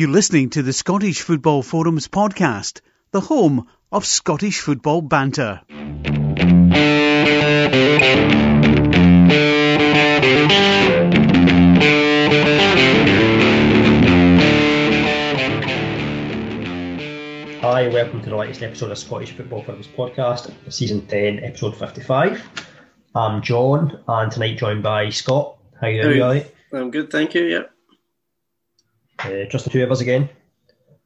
You're listening to the Scottish Football Forums podcast, the home of Scottish football banter. Hi, welcome to the latest episode of Scottish Football Forums podcast, season 10, episode 55. I'm John, and tonight joined by Scott. How are you doing, I'm good, thank you. Yeah. Uh, just the two of us again.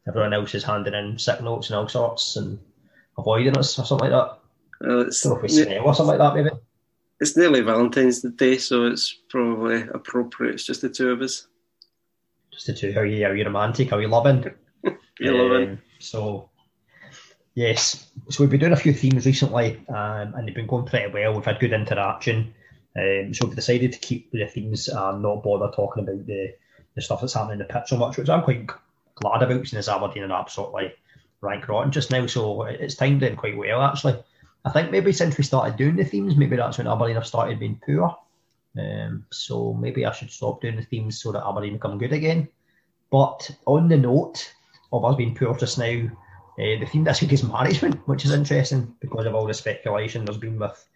Everyone else is handing in sick notes and all sorts and avoiding us or something like that. Well, it's, don't know if we say or something like that, maybe. it's nearly Valentine's Day, so it's probably appropriate. It's just the two of us. Just the two. How are you? Are you romantic? Are you loving? You loving? Um, So, yes. So we've been doing a few themes recently, um, and they've been going pretty well. We've had good interaction. Um, so we've decided to keep the themes and not bother talking about the, the stuff that's happening in the pitch so much, which I'm quite glad about, since Aberdeen are absolutely rank rotten just now. So it's timed in quite well, actually. I think maybe since we started doing the themes, maybe that's when Aberdeen have started being poor. Um, so maybe I should stop doing the themes so that Aberdeen become good again. But on the note of us being poor just now, uh, the theme this week is management, which is interesting because of all the speculation there's been with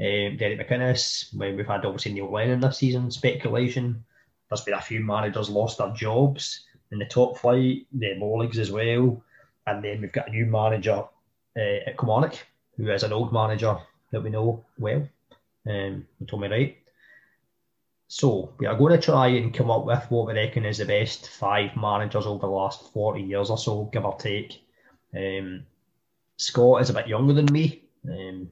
um, Derek McInnes. We've had obviously Neil Lennon this season, speculation. There's been a few managers lost their jobs in the top flight, the lower leagues as well. And then we've got a new manager uh, at Kilmarnock, who is an old manager that we know well. Um, you told me right. So we are going to try and come up with what we reckon is the best five managers over the last 40 years or so, give or take. Um, Scott is a bit younger than me, um,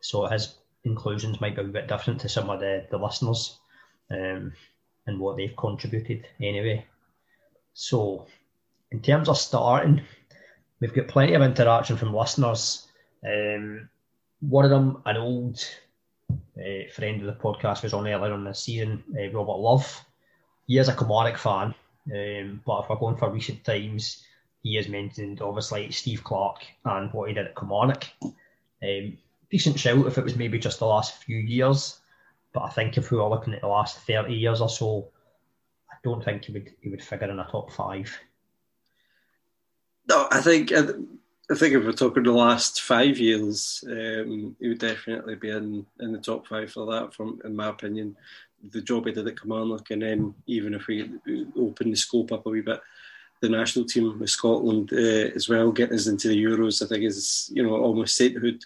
so his inclusions might be a bit different to some of the, the listeners um, and what they've contributed anyway. So, in terms of starting, we've got plenty of interaction from listeners. Um, one of them, an old uh, friend of the podcast, was on earlier on this season, uh, Robert Love. He is a Kilmarnock fan, um, but if we're going for recent times, he has mentioned obviously Steve Clarke and what he did at Kilmarnock. Um, decent shout if it was maybe just the last few years, but I think if we were looking at the last 30 years or so, I don't think he would he would figure in a top five. No, I think I, think if we're talking the last five years, um, he would definitely be in, in the top five for that. From in my opinion, the job he did at Kilmarnock, and then even if we open the scope up a wee bit, the national team with Scotland uh, as well, getting us into the Euros, I think is you know almost sainthood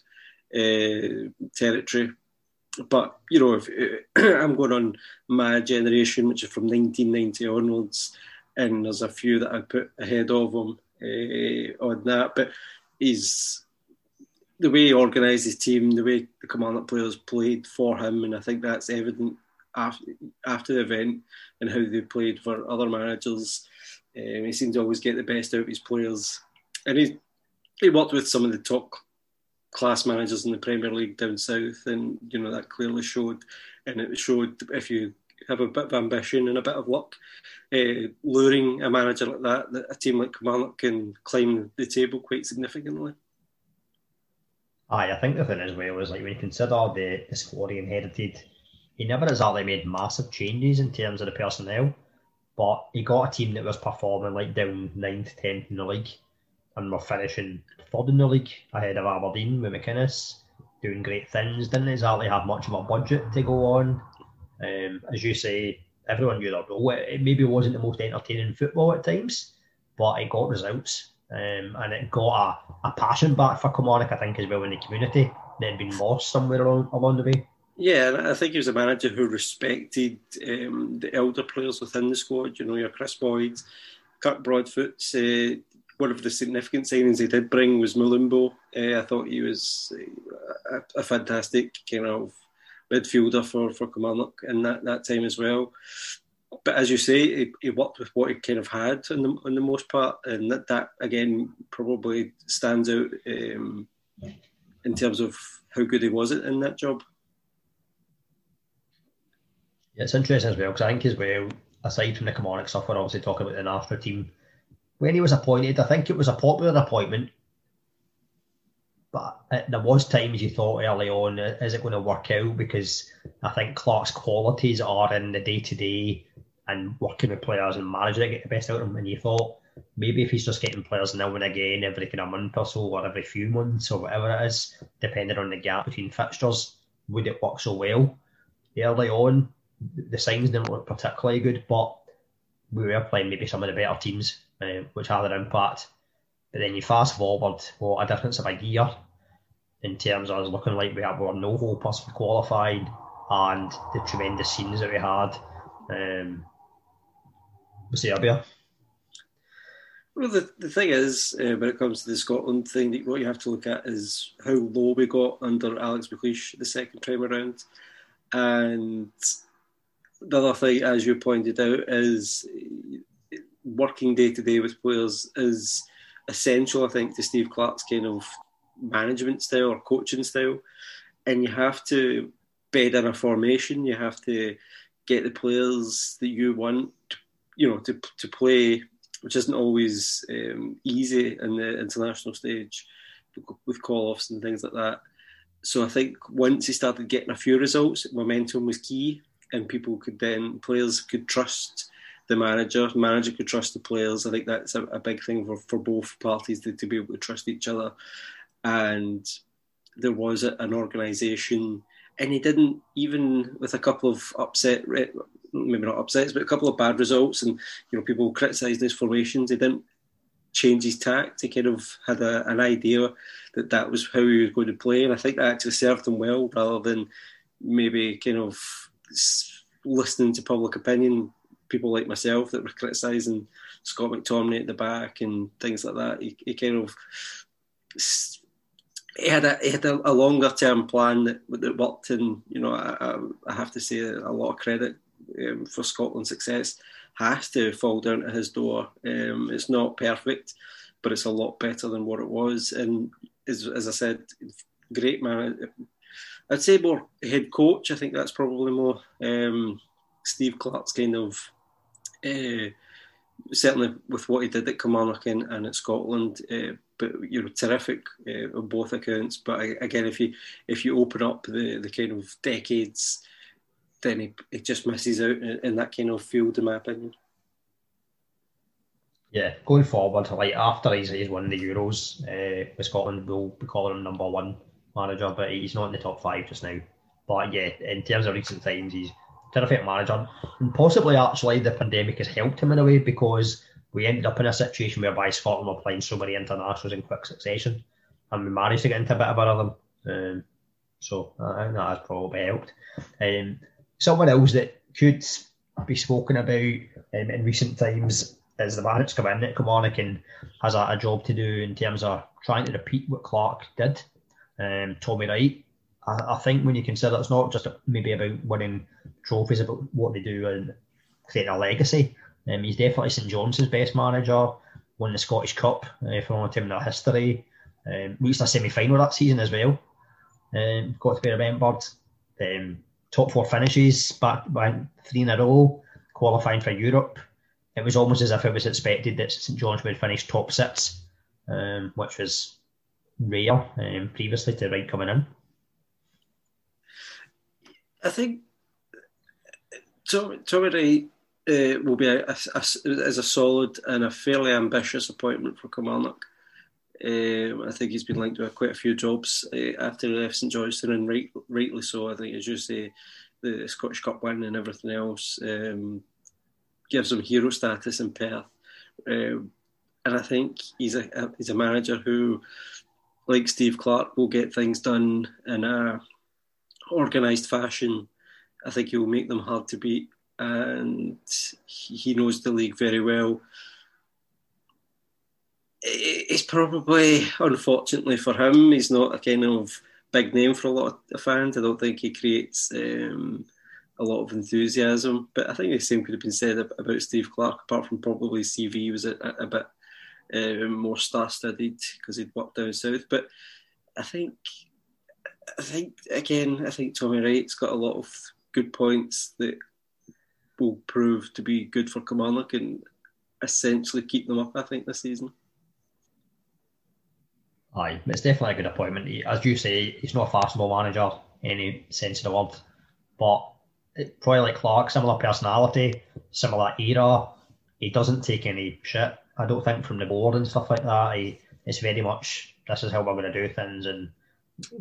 uh, territory. But you know, if I'm going on my generation, which is from 1990 onwards, and there's a few that I put ahead of him uh, on that. But he's the way he organised his team, the way the Kilmarnock players played for him, and I think that's evident after after the event and how they played for other managers. Um, he seemed to always get the best out of his players, and he he worked with some of the top class managers in the Premier League down south, and you know that clearly showed, and it showed if you have a bit of ambition and a bit of luck, uh, luring a manager like that, that a team like Kilmarnock can climb the table quite significantly. Aye, I think the thing as well is like when you consider the, the squad he inherited, he never exactly made massive changes in terms of the personnel, but he got a team that was performing like down ninth, tenth in the league, and we're finishing third in the league ahead of Aberdeen with McInnes, doing great things. Didn't exactly have much of a budget to go on. Um, as you say, everyone knew their role. It, maybe wasn't the most entertaining football at times, but it got results. Um, and it got a, a passion back for Kilmarnock, I think, as well in the community had been lost somewhere along, along the way. Yeah, I think he was a manager who respected um, the elder players within the squad. You know, your Kris Boyd, Kirk Broadfoot, Uh, one of the significant signings he did bring was Mulumbu. Uh, I thought he was a, a fantastic kind of midfielder for, for Kilmarnock in that, that time as well. But as you say, he, he worked with what he kind of had on the, on the most part, and that, that again probably stands out um, in terms of how good he was in that job. Yeah, it's interesting as well because I think as well, aside from the Kilmarnock stuff, we're obviously talking about the national team. When he was appointed, I think it was a popular appointment, but there was times you thought early on, is it going to work out? Because I think Clarke's qualities are in the day to day and working with players and managing to get the best out of them. And you thought maybe if he's just getting players now and again every kind of month or so or every few months or whatever it is, depending on the gap between fixtures, would it work so well? Early on, the signs didn't look particularly good, but we were playing maybe some of the better teams, uh, which had an impact. But then you fast forward, what a difference of a year in terms of us looking like we, were no hope us qualified and the tremendous scenes that we had um, with Serbia. Well, the, the thing is, uh, when it comes to the Scotland thing, what you have to look at is how low we got under Alex McLeish the second time around. And the other thing, as you pointed out, is working day to day with players is essential, I think, to Steve Clarke's kind of management style or coaching style. And you have to bed in a formation, you have to get the players that you want, you know, to, to play which isn't always um, easy in the international stage with call offs and things like that. So I think once he started getting a few results, momentum was key, and people could then players could trust the manager, manager could trust the players. I think that's a, a big thing for, for both parties to, to be able to trust each other. And there was a, an organisation, and he didn't even with a couple of upset maybe not upsets, but a couple of bad results, and you know people criticised his formations. He didn't change his tact. He kind of had a, an idea that that was how he was going to play, and I think that actually served him well, rather than maybe kind of listening to public opinion. People like myself that were criticising Scott McTominay at the back and things like that. He, he kind of he had a he had a, a longer term plan that, that worked, and you know I, I have to say a lot of credit um, for Scotland's success has to fall down to his door. Um, it's not perfect, but it's a lot better than what it was. And as, as I said, great man. I'd say more head coach. I think that's probably more um, Steve Clarke's kind of. Uh, certainly with what he did at Kilmarnock and, and at Scotland, uh, but you know, terrific uh, on both accounts. But again, if you if you open up the the kind of decades then he, he just misses out in, in that kind of field, in my opinion. Yeah, going forward, like after he's, he's won the Euros uh, Scotland, we'll be calling him number one manager, but he's not in the top five just now. But yeah, in terms of recent times, he's terrific manager, and possibly actually the pandemic has helped him in a way because we ended up in a situation whereby Scotland were playing so many internationals in quick succession, and we managed to get into a bit of a rhythm. Um, so I think that has probably helped. Um, someone else that could be spoken about um, in recent times is the man that's come in at Kilmarnock and has a, a, job to do in terms of trying to repeat what Clarke did. Um, Tommy Wright, I, I, think when you consider it's not just maybe about winning trophies, about what they do and creating a legacy. Um, he's definitely St John's best manager, won the Scottish Cup uh, for one time in their history, um, reached a semi final that season as well. Um, got to be remembered. Um, top four finishes, back by three in a row, qualifying for Europe. It was almost as if it was expected that St John's would finish top six, um, which was rare um, previously to Wright coming in. I think Tommy, Tommy uh, will be a, a, a, as a solid and a fairly ambitious appointment for Kilmarnock. Um, I think he's been linked to quite a few jobs uh, after he left St Johnstone, and right, rightly so. I think, as you say, the Scottish Cup win and everything else um, gives him hero status in Perth. Um, and I think he's a, a, he's a manager who, like Steve Clarke, will get things done in a organised fashion. I think he will make them hard to beat, and he knows the league very well it's probably, unfortunately for him, he's not a kind of big name for a lot of fans. I don't think he creates um, a lot of enthusiasm. But I think the same could have been said about Steve Clarke, apart from probably CV was a, a bit uh, more star-studded because he'd worked down south. But I think, I think again, I think Tommy Wright's got a lot of good points that will prove to be good for Kilmarnock and essentially keep them up. I think this season. Aye, it's definitely a good appointment. He, as you say, he's not a fashionable manager in any sense of the word, but it, probably like Clarke, similar personality, similar era. He doesn't take any shit. I don't think from the board and stuff like that. He, it's very much this is how we're going to do things and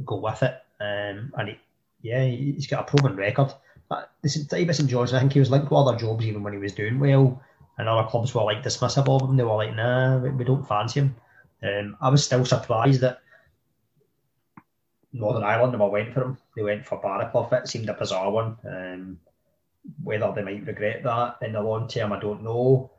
go with it. Um, and he, yeah, he's got a proven record. But this time at St George, I think he was linked to other jobs even when he was doing well. And other clubs were like dismissive of him. They were like, nah, we don't fancy him. Um, I was still surprised that Northern Ireland never went for him. They went for Baraclough. It seemed a bizarre one. Um, whether they might regret that in the long term, I don't know.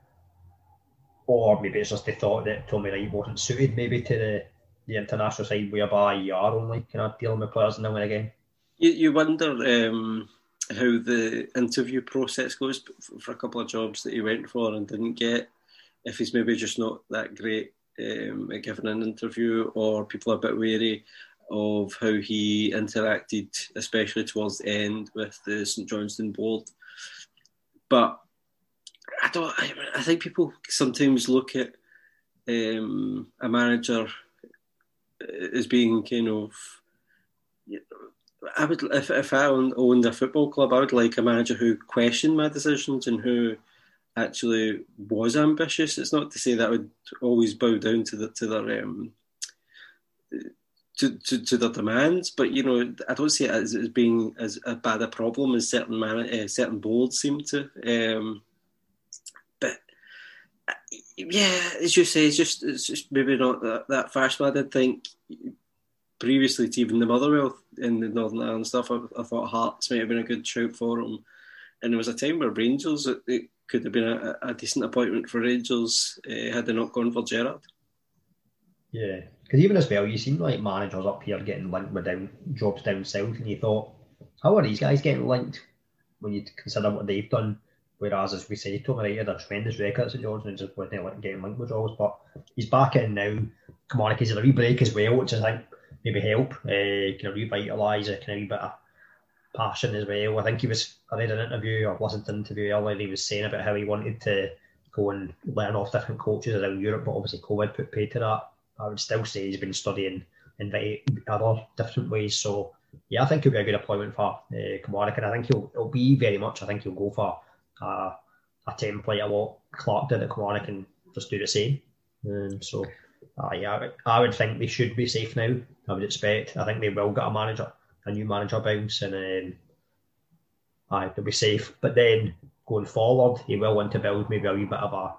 Or maybe it's just they thought that Tommy Wright wasn't suited maybe to the, the international side whereby you are only kind of dealing with players now and again. You, you wonder um, how the interview process goes for a couple of jobs that he went for and didn't get. If he's maybe just not that great um, at giving an interview, or people are a bit wary of how he interacted, especially towards the end with the St Johnstone board. But I don't. I, I think people sometimes look at um, a manager as being kind of. You know, I would if if I owned a football club, I would like a manager who questioned my decisions and who actually was ambitious. It's not to say that I would always bow down to the to their um, to, to, to their demands, but you know, I don't see it as, as being as a bad a problem as certain man, uh, certain boards seem to. Um, but uh, yeah, as you say, it's just it's just maybe not that, that fast. But I did think previously to even the Motherwell in the Northern Ireland stuff, I, I, thought Hearts might have been a good shout for him. And there was a time where Rangers, it, it could have been a, a, decent appointment for Rangers uh, had they not gone for Gerrard. Yeah, because even as well, you seem like managers up here getting linked with down jobs down south, and you thought, how are these guys getting linked when you consider what they've done? Whereas, as we say, Tommy Wright had a tremendous record at St George and just wasn't getting linked with jobs. But he's back in now. Come on, he's had a wee break as well, which I think maybe help, uh, kind of revitalise a kind of wee bit of passion as well. I think he was, I read an interview or to an interview earlier, he was saying about how he wanted to go and learn off different coaches around Europe, but obviously COVID put paid to that. I would still say he's been studying in other different ways. So yeah, I think he'll be a good appointment for uh, and I think he'll, he'll be very much. I think he'll go for uh, a template of what Clarke did at Kilmarnock and just do the same. Um, so uh, yeah, I would think they should be safe now. I would expect. I think they will get a manager, a new manager bounce, and um, aye, they'll be safe. But then going forward, he will want to build maybe a wee bit of a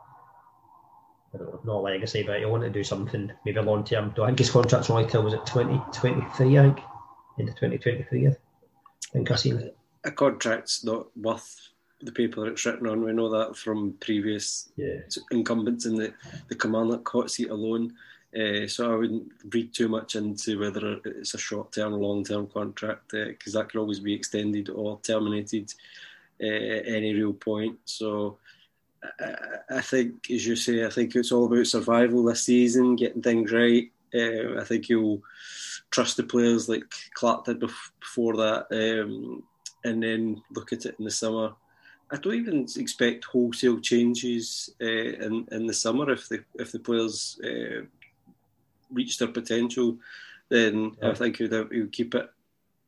I don't know, not legacy, but he'll want to do something maybe long term. Do I think his contract's only till was it twenty twenty three? I think into twenty twenty three. I think I seen a contract's not worth the paper it's written on. We know that from previous yeah. incumbents in the the Kilmarnock hot seat alone. Uh, so I wouldn't read too much into whether it's a short term or long term contract because uh, that could always be extended or terminated uh, at any real point. So I think, as you say, I think it's all about survival this season, getting things right. Uh, I think you'll trust the players like Clarke did before that, um, and then look at it in the summer. I don't even expect wholesale changes uh, in in the summer if the if the players uh, reach their potential. Then yeah. I think he'll, he'll keep it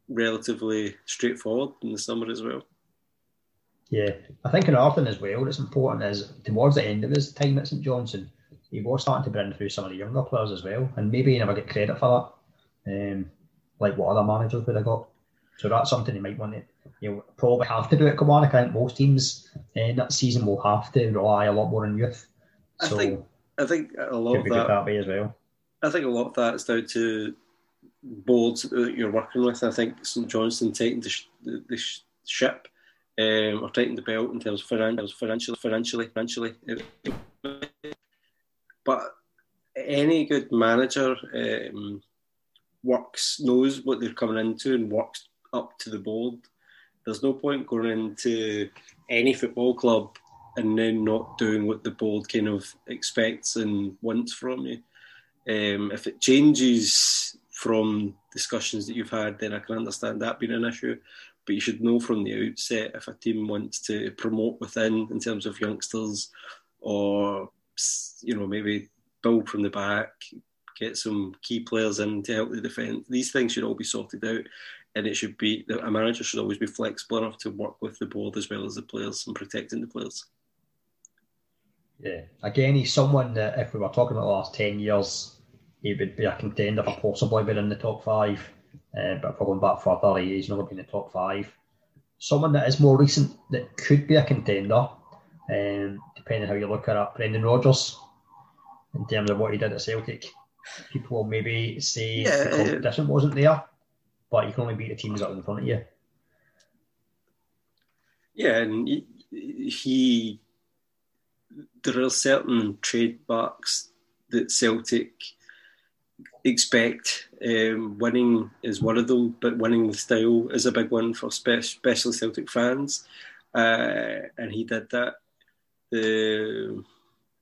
relatively straightforward in the summer as well. Yeah, I think another thing as well that's important is towards the end of his time at St Johnstone, he was starting to bring through some of the younger players as well, and maybe he never get credit for that, um, like what other managers would have got. So that's something he might want to, you know, probably have to do at Kilmarnock. I think most teams in that season will have to rely a lot more on youth. So I think I think a lot of that, that way as well. I think a lot of that is down to boards that you're working with. I think St Johnstone taking the, the, the ship um, or taking the belt in terms of financially, financially, financially. But any good manager um, works, knows what they're coming into, and works up to the board. There's no point going into any football club and then not doing what the board kind of expects and wants from you. Um, if it changes from discussions that you've had, then I can understand that being an issue. But you should know from the outset if a team wants to promote within in terms of youngsters or, you know, maybe build from the back, get some key players in to help the defence. These things should all be sorted out and it should be that a manager should always be flexible enough to work with the board as well as the players and protecting the players. Yeah, again, he's someone that if we were talking about the last ten years, he would be a contender for possibly being in the top five. Uh, but if we're going back further, he's never been in the top five. Someone that is more recent that could be a contender, um, depending how you look at it, Brendan Rodgers, in terms of what he did at Celtic. People will maybe say yeah, the competition wasn't there, you can only beat the teams are in front of you. Yeah, and he, he there are certain trademarks that Celtic expect. Um, winning is one of them, but winning with style is a big one for special Celtic fans. Uh, and he did that. The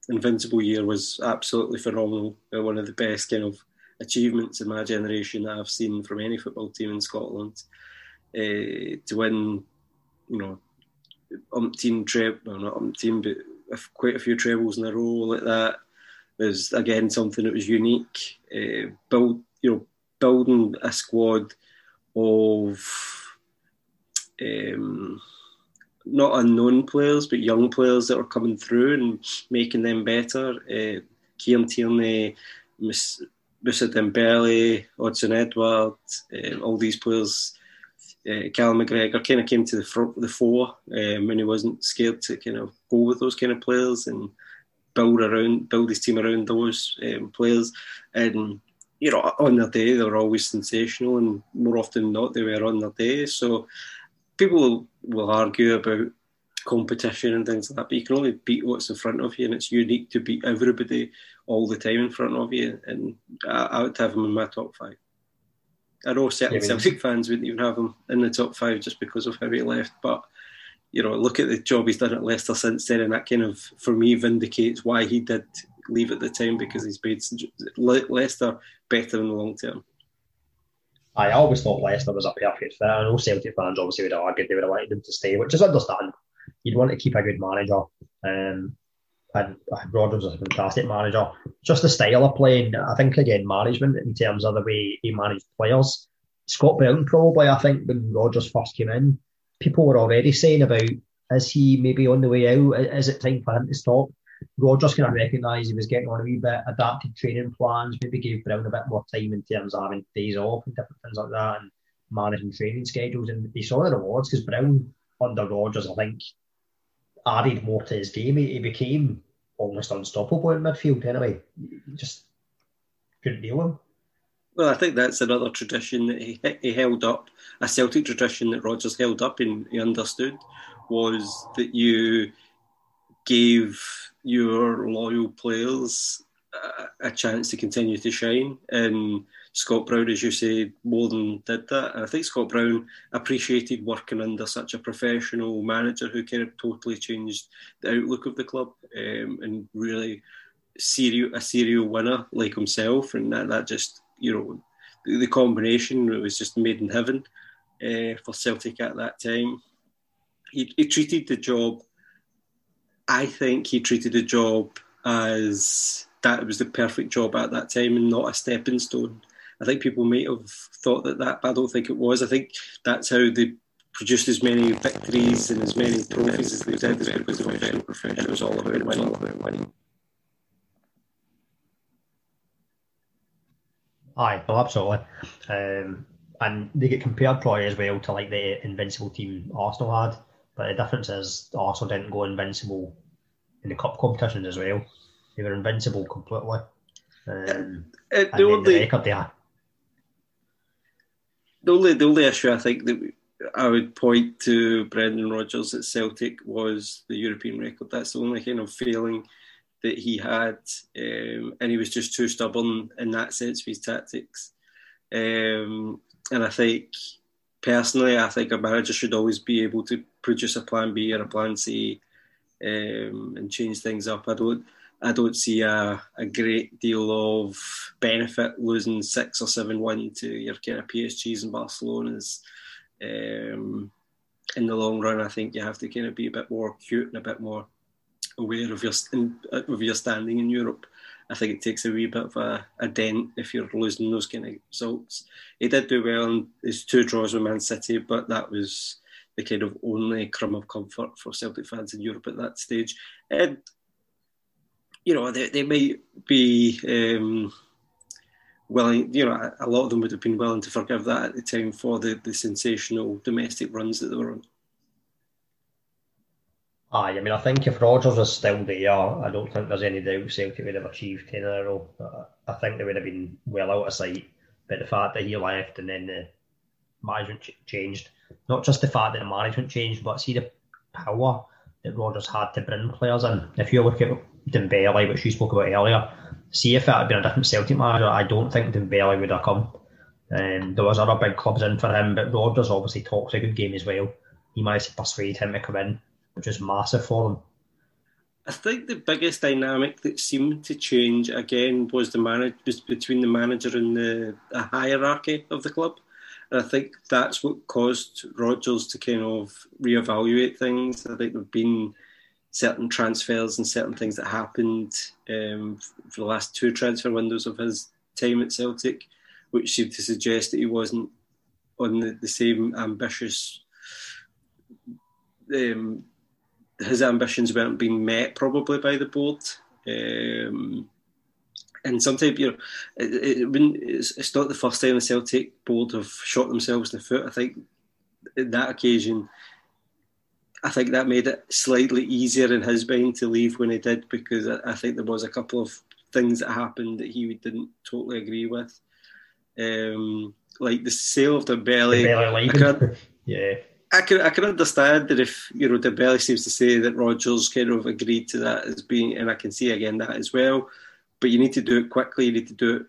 Invincible year was absolutely phenomenal. One of the best kind of achievements in my generation that I've seen from any football team in Scotland. Uh, to win, you know, umpteen trip, well not umpteen, but quite a few trebles in a row like that was again something that was unique. Uh, build, you know, building a squad of um, not unknown players, but young players that are coming through and making them better. Uh, Kieran Tierney, Moussa Dembele, Odsonne Edouard, uh, all these players. Uh, Cal McGregor kind of came to the front, the fore um, when he wasn't scared to kind of go with those kind of players and build around, build his team around those um, players. And you know, on their day, they were always sensational, and more often than not, they were on their day. So people will argue about competition and things like that, but you can only beat what's in front of you, and it's unique to beat everybody all the time in front of you. And I, I would have him in my top five. I know certain yeah, Celtic fans wouldn't even have him in the top five just because of how he left, but you know, look at the job he's done at Leicester since then, and that kind of, for me, vindicates why he did leave at the time because he's made Leicester better in the long term. I always thought Leicester was a perfect fit. I know Celtic fans obviously would have argued they would have wanted him to stay, which is understandable. You'd want to keep a good manager. Um, and Rodgers is a fantastic manager. Just the style of playing, I think, again, management in terms of the way he managed players. Scott Brown, probably, I think, when Rodgers first came in, people were already saying about is he maybe on the way out? Is it time for him to stop? Rodgers kind of recognised he was getting on a wee bit, adapted training plans, maybe gave Brown a bit more time in terms of having days off and different things like that, and managing training schedules. And he saw the rewards because Brown, under Rodgers, I think, added more to his game. He, he became almost unstoppable in midfield anyway. Just couldn't deal with him. Well, I think that's another tradition that he, he held up, a Celtic tradition that Rodgers held up and he understood was that you gave your loyal players a, a chance to continue to shine. And Scott Brown, as you say, more than did that. And I think Scott Brown appreciated working under such a professional manager who kind of totally changed the outlook of the club um, and really serial a serial winner like himself. And that, that just you know, the, the combination it was just made in heaven uh, for Celtic at that time. He, he treated the job, I think he treated the job as that was the perfect job at that time and not a stepping stone. I think people might have thought that that, but I don't think it was. I think that's how they produced as many victories and as many trophies as they did, because very professional. It was all about winning. All about winning. Aye, well, absolutely. Um, and they get compared probably as well to like the invincible team Arsenal had, but the difference is Arsenal didn't go invincible in the cup competitions as well. They were invincible completely. Um, the, only, the record they had. The only, the only issue I think that I would point to Brendan Rodgers at Celtic was the European record. That's the only kind of failing that he had, um, and he was just too stubborn in that sense with his tactics. Um, and I think, personally, I think a manager should always be able to produce a plan B or a plan C um, and change things up. I don't. I don't see a, a great deal of benefit losing six or seven one to your kind of PSGs and Barcelonas. Um, in the long run, I think you have to kind of be a bit more acute and a bit more aware of your of your standing in Europe. I think it takes a wee bit of a, a dent if you're losing those kind of results. He did do well in his two draws with Man City, but that was the kind of only crumb of comfort for Celtic fans in Europe at that stage. You know, they, they might be um, willing, you know, a lot of them would have been willing to forgive that at the time for the, the sensational domestic runs that they were on. Aye, I mean, I think if Rodgers was still there, I don't think there's any doubt Celtic would have achieved 10 in a row. I think they would have been well out of sight. But the fact that he left and then the management ch- changed, not just the fact that the management changed, but see the power that Rodgers had to bring players in. If you look at Dembele, which you spoke about earlier, see if it had been a different Celtic manager, I don't think Dembele would have come. Um, there was other big clubs in for him, but Rodgers obviously talks a good game as well. He managed to persuade him to come in which is massive for them. I think the biggest dynamic that seemed to change again was the manage was between the manager and the, the hierarchy of the club. And I think that's what caused Rodgers to kind of reevaluate things. I think there've been certain transfers and certain things that happened um, for the last two transfer windows of his time at Celtic, which seemed to suggest that he wasn't on the, the same ambitious um, his ambitions weren't being met probably by the board. Um, and sometimes you know, it, it, it's, it's, not the first time the Celtic board have shot themselves in the foot. I think in that occasion, I think that made it slightly easier in his mind to leave when he did because I, think there was a couple of things that happened that he didn't totally agree with, um, like the sale of Dembele. yeah. I can I can understand that if you know Dembele seems to say that Rodgers kind of agreed to that as being, and I can see again that as well. But you need to do it quickly. You need to do it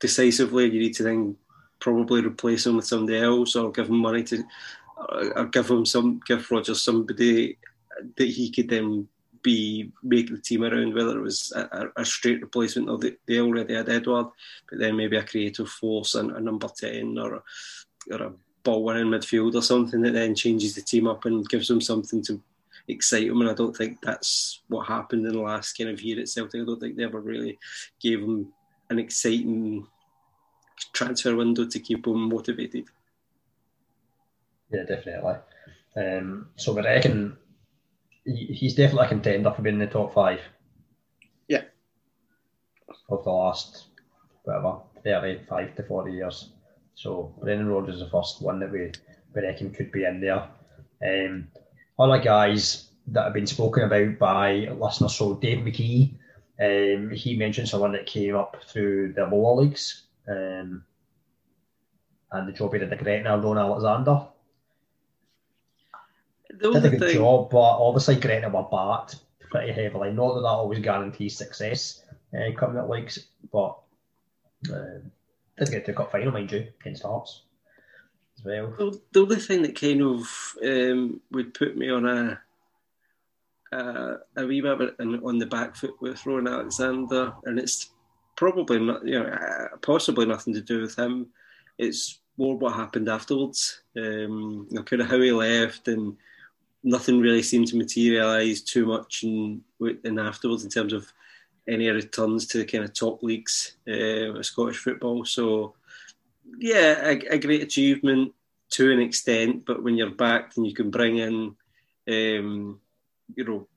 decisively. You need to then probably replace him with somebody else, or give him money to, Uh, or give him some give Rodgers somebody that he could then be making the team around. Whether it was a, a straight replacement or they, they already had Edouard, but then maybe a creative force and a number ten or a, or a ball winning midfield or something that then changes the team up and gives them something to excite them. And I don't think that's what happened in the last kind of year at Celtic. I don't think they ever really gave them an exciting transfer window to keep them motivated. Yeah, definitely. Um, so I reckon he's definitely a contender for being in the top five. Yeah. Of the last, whatever, 35 to 40 years. So Brendan Rodgers is the first one that we, we reckon could be in there. Um, other guys that have been spoken about by listeners, so Dave McKee, um, he mentioned someone that came up through the lower leagues um, and the job he did at the Gretna, Rowan Alexander. The did a good thing... job, but obviously Gretna were backed pretty heavily. Not that that always guarantees success uh, coming at leagues, but um, did get to a cup final, mind you, against Hearts as well. well the only thing that kind of um, would put me on a uh, a wee bit on the back foot with Rowan Alexander, and it's probably not, you know, uh, possibly nothing to do with him. It's more what happened afterwards. Um, you know, kind of how he left, and nothing really seemed to materialise too much in, in afterwards in terms of any returns to the kind of top leagues uh, of Scottish football. So, yeah, a, a, great achievement to an extent. But when you're back and you can bring in, um, you know,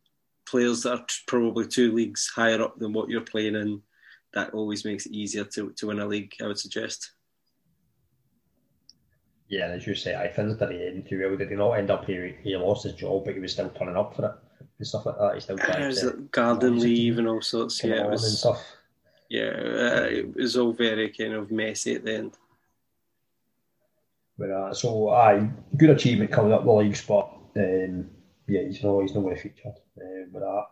players that are probably two leagues higher up than what you're playing in, that always makes it easier to, to win a league. I would suggest. Yeah, and as you say, I think that he ended too well. Did he not end up here? he lost his job, but he was still turning up for it and stuff like that. He still tried to garden leave and all sorts. Yeah, it was stuff. Yeah, uh, it was all very kind of messy at the end. But uh, so, aye, good achievement coming up the league spot. um, yeah, he's not he's not going to feature. Uh, but uh,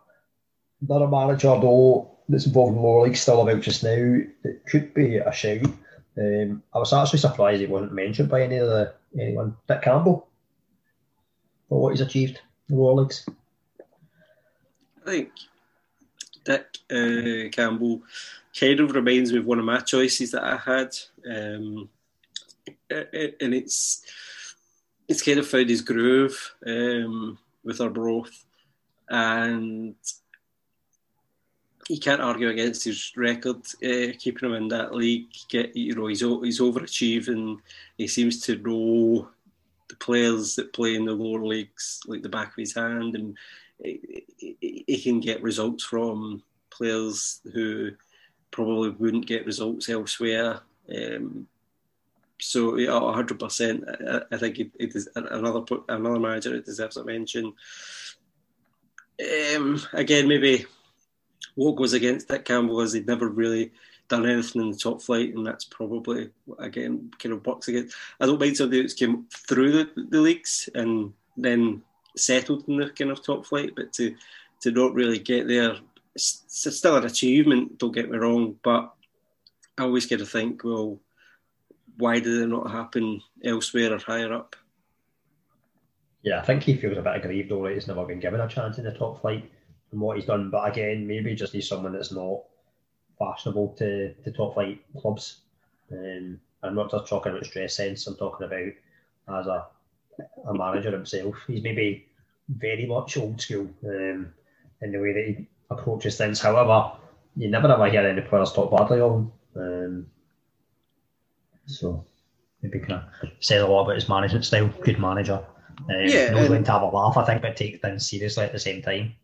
another manager though that's involved in lower league still about just now. It could be a shout. Um, I was actually surprised he wasn't mentioned by any of the anyone. Dick Campbell for what he's achieved in the lower leagues. I think Dick uh, Campbell kind of reminds me of one of my choices that I had, um, and it's it's kind of found his groove um, with Arbroath, and you can't argue against his record, uh, keeping him in that league. Get you know he's he's overachieving. He seems to know the players that play in the lower leagues like the back of his hand, and he, he can get results from players who probably wouldn't get results elsewhere. Um, so yeah, hundred percent. I think it, it is another another manager that deserves a mention. Um, again, maybe what goes against Dick Campbell is he'd never really done anything in the top flight, and that's probably again kind of works against. I don't mind somebody that's came through the, the leagues and then settled in the kind of top flight, but to to not really get there, it's, it's still an achievement. Don't get me wrong, but I always get to think, well, why did it not happen elsewhere or higher up? Yeah, I think he feels a bit aggrieved. Right? He's never been given a chance in the top flight from what he's done. But again, maybe just needs someone that's not fashionable to, to top flight clubs. Um, I'm not just talking about stress sense. I'm talking about as a a manager himself. He's maybe very much old school um, in the way that he approaches things. However, you never ever hear any players talk badly of him. Um, so maybe kind of says a lot about his management style. Good manager. Um, yeah, knows when to have a laugh, I think, but take things seriously at the same time.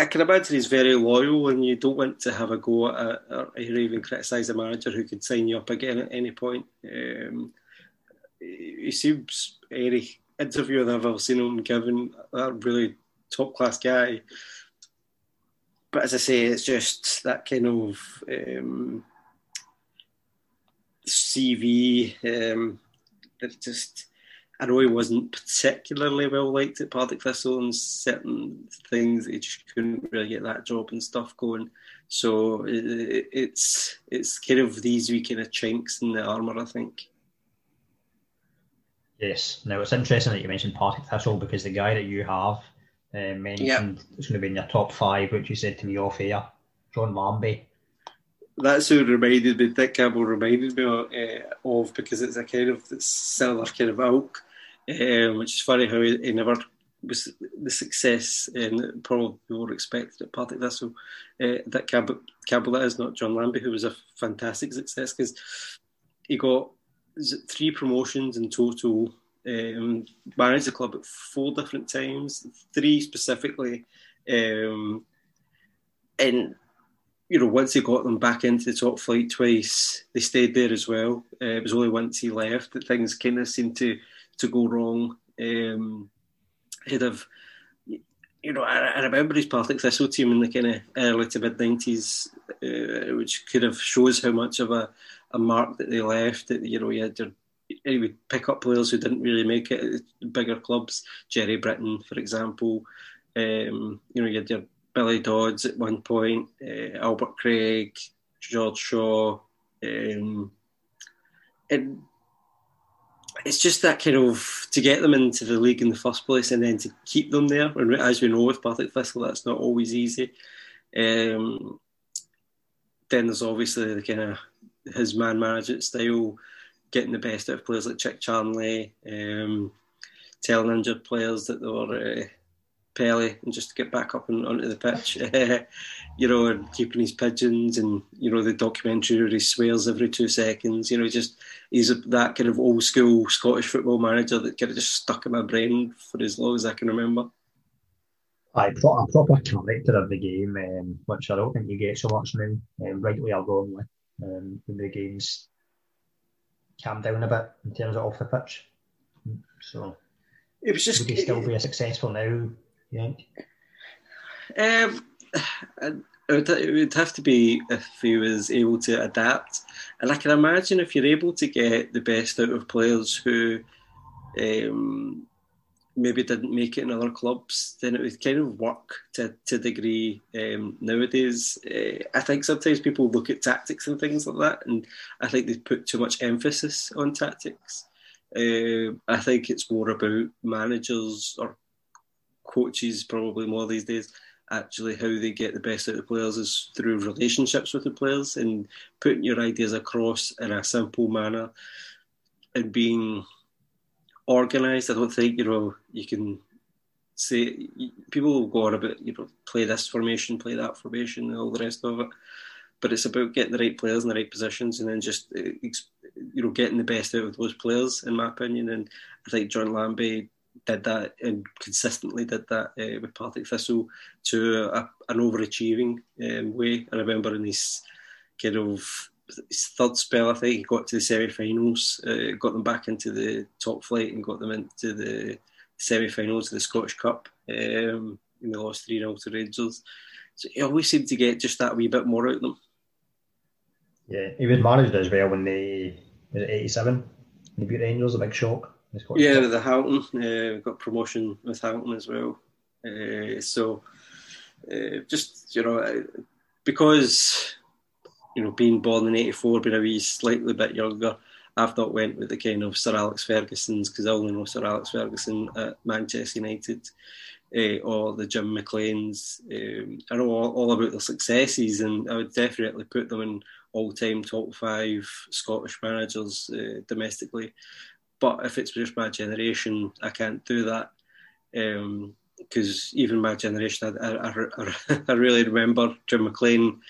I can imagine he's very loyal, and you don't want to have a go at or even criticise a manager who could sign you up again at any point. Um, he seems any interview I've ever seen him given a really top class guy. But as I say, it's just that kind of um, CV um, that just I know he wasn't particularly well liked at Partick Thistle and certain things he just couldn't really get that job and stuff going. So it, it's it's kind of these wee kind of chinks in the armour, I think. Yes. Now it's interesting that you mentioned Partick Thistle because the guy that you have uh, mentioned yep. is going to be in your top five, which you said to me off air, John Lambie. That's who reminded me. Dick Campbell reminded me of, uh, of because it's a kind of similar kind of ilk um, which is funny how he, he, never was the success and probably more expected at Partick Thistle. Uh, that Campbell, Campbell, that is not John Lambie, who was a fantastic success because he got three promotions in total. Um, managed the club at four different times, three specifically, um, and you know, once he got them back into the top flight twice, they stayed there as well. Uh, it was only once he left that things kind of seemed to to go wrong. Um, he'd have, you know, I, I, remember his Partick Thistle team in the kind of early to mid nineties, uh, which kind of shows how much of a, a mark that they left. That you know, you had your he would pick up players who didn't really make it at bigger clubs. Gerry Britton, for example. Um, you know, you had your Billy Dodds at one point, uh, Albert Craig, George Shaw. Um, and it's just that kind of to get them into the league in the first place and then to keep them there. And as we know with Partick Thistle, that's not always easy. Um, then there's obviously the kind of his man management style, getting the best out of players like Chic Charnley, um, telling injured players that they were uh, Pelé and just to get back up and onto the pitch, you know, and keeping his pigeons and you know the documentary where he swears every two seconds. You know, just he's a, that kind of old school Scottish football manager that kind of just stuck in my brain for as long as I can remember. I pro- a proper character of the game, um, which I don't think you get so much now, um, rightly or wrongly, um, when the game's calm down a bit in terms of off the pitch. So it was just would he still be a successful now? Yeah. Um, it would have to be if he was able to adapt, and I can imagine if you're able to get the best out of players who um, maybe didn't make it in other clubs, then it would kind of work to to a degree. Um, nowadays, uh, I think sometimes people look at tactics and things like that, and I think they put too much emphasis on tactics. Uh, I think it's more about managers or coaches probably more these days actually how they get the best out of players is through relationships with the players and putting your ideas across in a simple manner and being organised. I don't think you know you can say people will go on about you know play this formation, play that formation, and all the rest of it. But it's about getting the right players in the right positions, and then just uh, you know getting the best out of those players, in my opinion. And I think John Lambie did that and consistently did that uh, with Partick Thistle to a, an overachieving um, way. I remember in his kind of his third spell, I think he got to the semi-finals, uh, got them back into the top flight, and got them into the semi-finals of the Scottish Cup. Um, and they lost three 0 to Rangers. So he always seemed to get just that wee bit more out of them. Yeah, he was managed as well when they was eighty seven. He beat Rangers, a big shock. Yeah, with the Houghton, uh, got promotion with Houghton as well. Uh, so, uh, just you know, because you know, being born in '84, being a wee slightly bit younger, I've not went with the kind of Sir Alex Ferguson's because I only know Sir Alex Ferguson at Manchester United. Uh, or the Jim McLean's. Um, I know all, all, about their successes, and I would definitely put them in all-time top five Scottish managers uh, domestically. But if it's just my generation, I can't do that because um, even my generation, I, I, I, I, really remember Jim McLean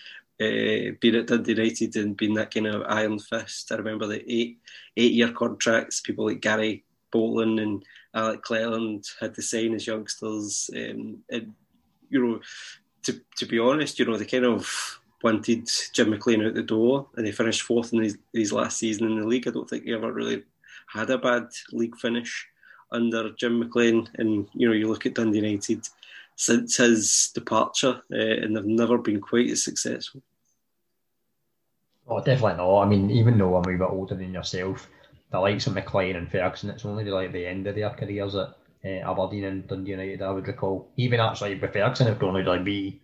uh, being at Dundee United and being that kind of iron fist. I remember the eight eight year contracts. People like Gary Bolton and Alec Cleland had to sign as youngsters. Um, and you know, to to be honest, you know, they kind of wanted Jim McLean out the door, and he finished fourth in his, his last season in the league. I don't think he ever really had a bad league finish under Jim McLean. And you know, you look at Dundee United since his departure, uh, and they've never been quite as successful. Oh, definitely not. I mean, even though I'm a bit older than yourself, the likes of McLean and Ferguson, it's only like the end of their careers at uh, Aberdeen and Dundee United. I would recall. Even actually with Ferguson, it would only like be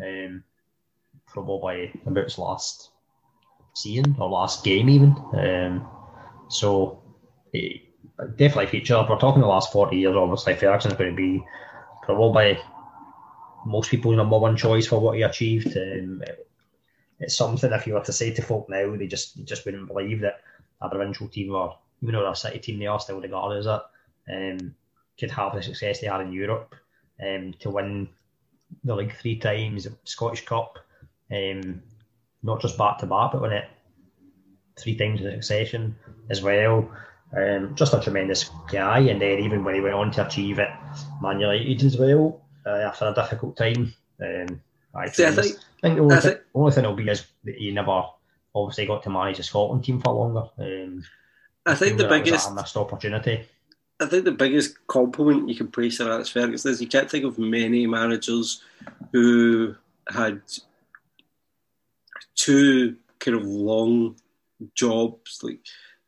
um, probably about his last season or last game even. Um, so it, definitely feature. If we're talking the last 40 years, obviously Ferguson's going to be probably most people's number one choice for what he achieved. Um, it's something if you were to say to folk now, they just just wouldn't believe that a provincial team or even a city team, they are still regarded as it, um, could have the success they had in Europe, um, to win the league three times, Scottish Cup, um, not just back to back, but win it three times in succession as well. Um, just a tremendous guy, and then even when he went on to achieve it, Man United as well uh, after a difficult time. Um, I, See, I, think, I think the only, th- only thing will be is that he never obviously got to manage the Scotland team for longer. Um, I think the biggest missed opportunity. I think the biggest compliment you can pay Sir Alex Ferguson is you can't think of many managers who had two kind of long jobs. Like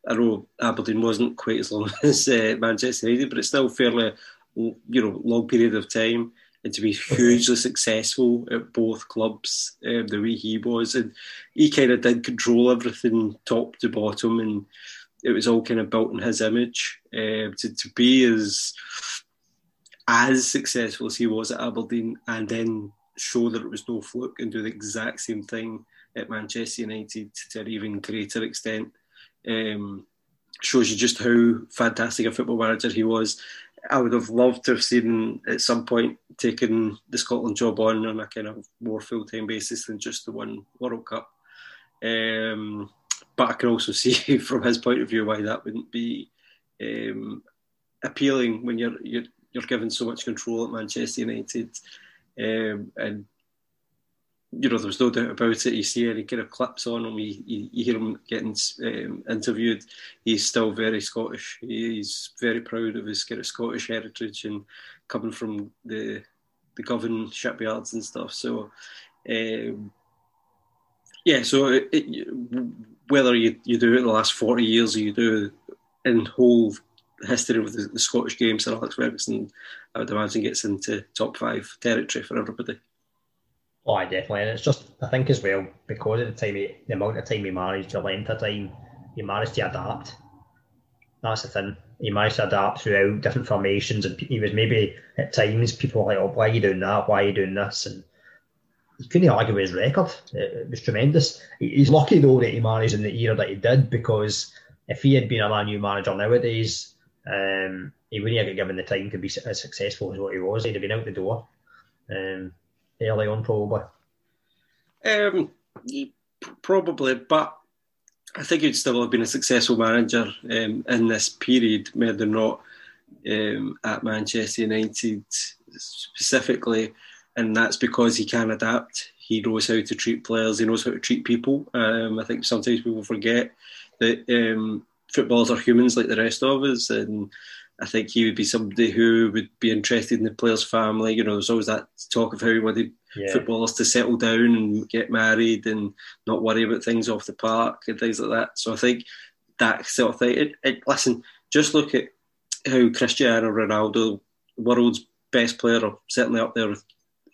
I know Aberdeen wasn't quite as long as uh, Manchester United, but it's still fairly you know long period of time. And to be hugely successful at both clubs, um, the way he was, and he kind of did control everything top to bottom, and it was all kind of built in his image. Uh, to to be as as successful as he was at Aberdeen, and then show that it was no fluke and do the exact same thing at Manchester United to an even greater extent. Um, shows you just how fantastic a football manager he was. I would have loved to have seen at some point taken the Scotland job on on a kind of more full time basis than just the one World Cup. Um, but I can also see from his point of view why that wouldn't be um, appealing when you're, you're you're given so much control at Manchester United, um, and you know, there's no doubt about it. You see any kind of clips on him, you, you, hear him getting um, interviewed. He's still very Scottish. He's very proud of his kind of Scottish heritage and coming from the the Govan shipyards and stuff. So, um, yeah. So it, it, whether you, you do it the last forty years or you do in whole history of the, the Scottish game, Sir Alex Ferguson, I would imagine gets into top five territory for everybody. Oh, I definitely. And it's just, I think as well, because of the time, he, the amount of time he managed, the length of time, he managed to adapt. That's the thing. He managed to adapt throughout different formations, and he was maybe at times people were like, "Oh, why are you doing that? Why are you doing this?" And he couldn't argue with his record. It, it was tremendous. He's lucky though that he managed in the era that he did, because if he had been a U manager nowadays, um, he wouldn't have given the time to be as successful as what he was. He'd have been out the door um, early on, probably. Um, probably, but I think he'd still have been a successful manager um, in this period, whether or not um, at Manchester United specifically, and that's because he can adapt. He knows how to treat players. He knows how to treat people. Um, I think sometimes people forget that um, footballers are humans like the rest of us, and I think he would be somebody who would be interested in the player's family. You know, there's always that talk of how he wanted yeah. footballers to settle down and get married and not worry about things off the park and things like that. So I think that sort of thing. It, it, listen, just look at how Cristiano Ronaldo, world's best player, or certainly up there with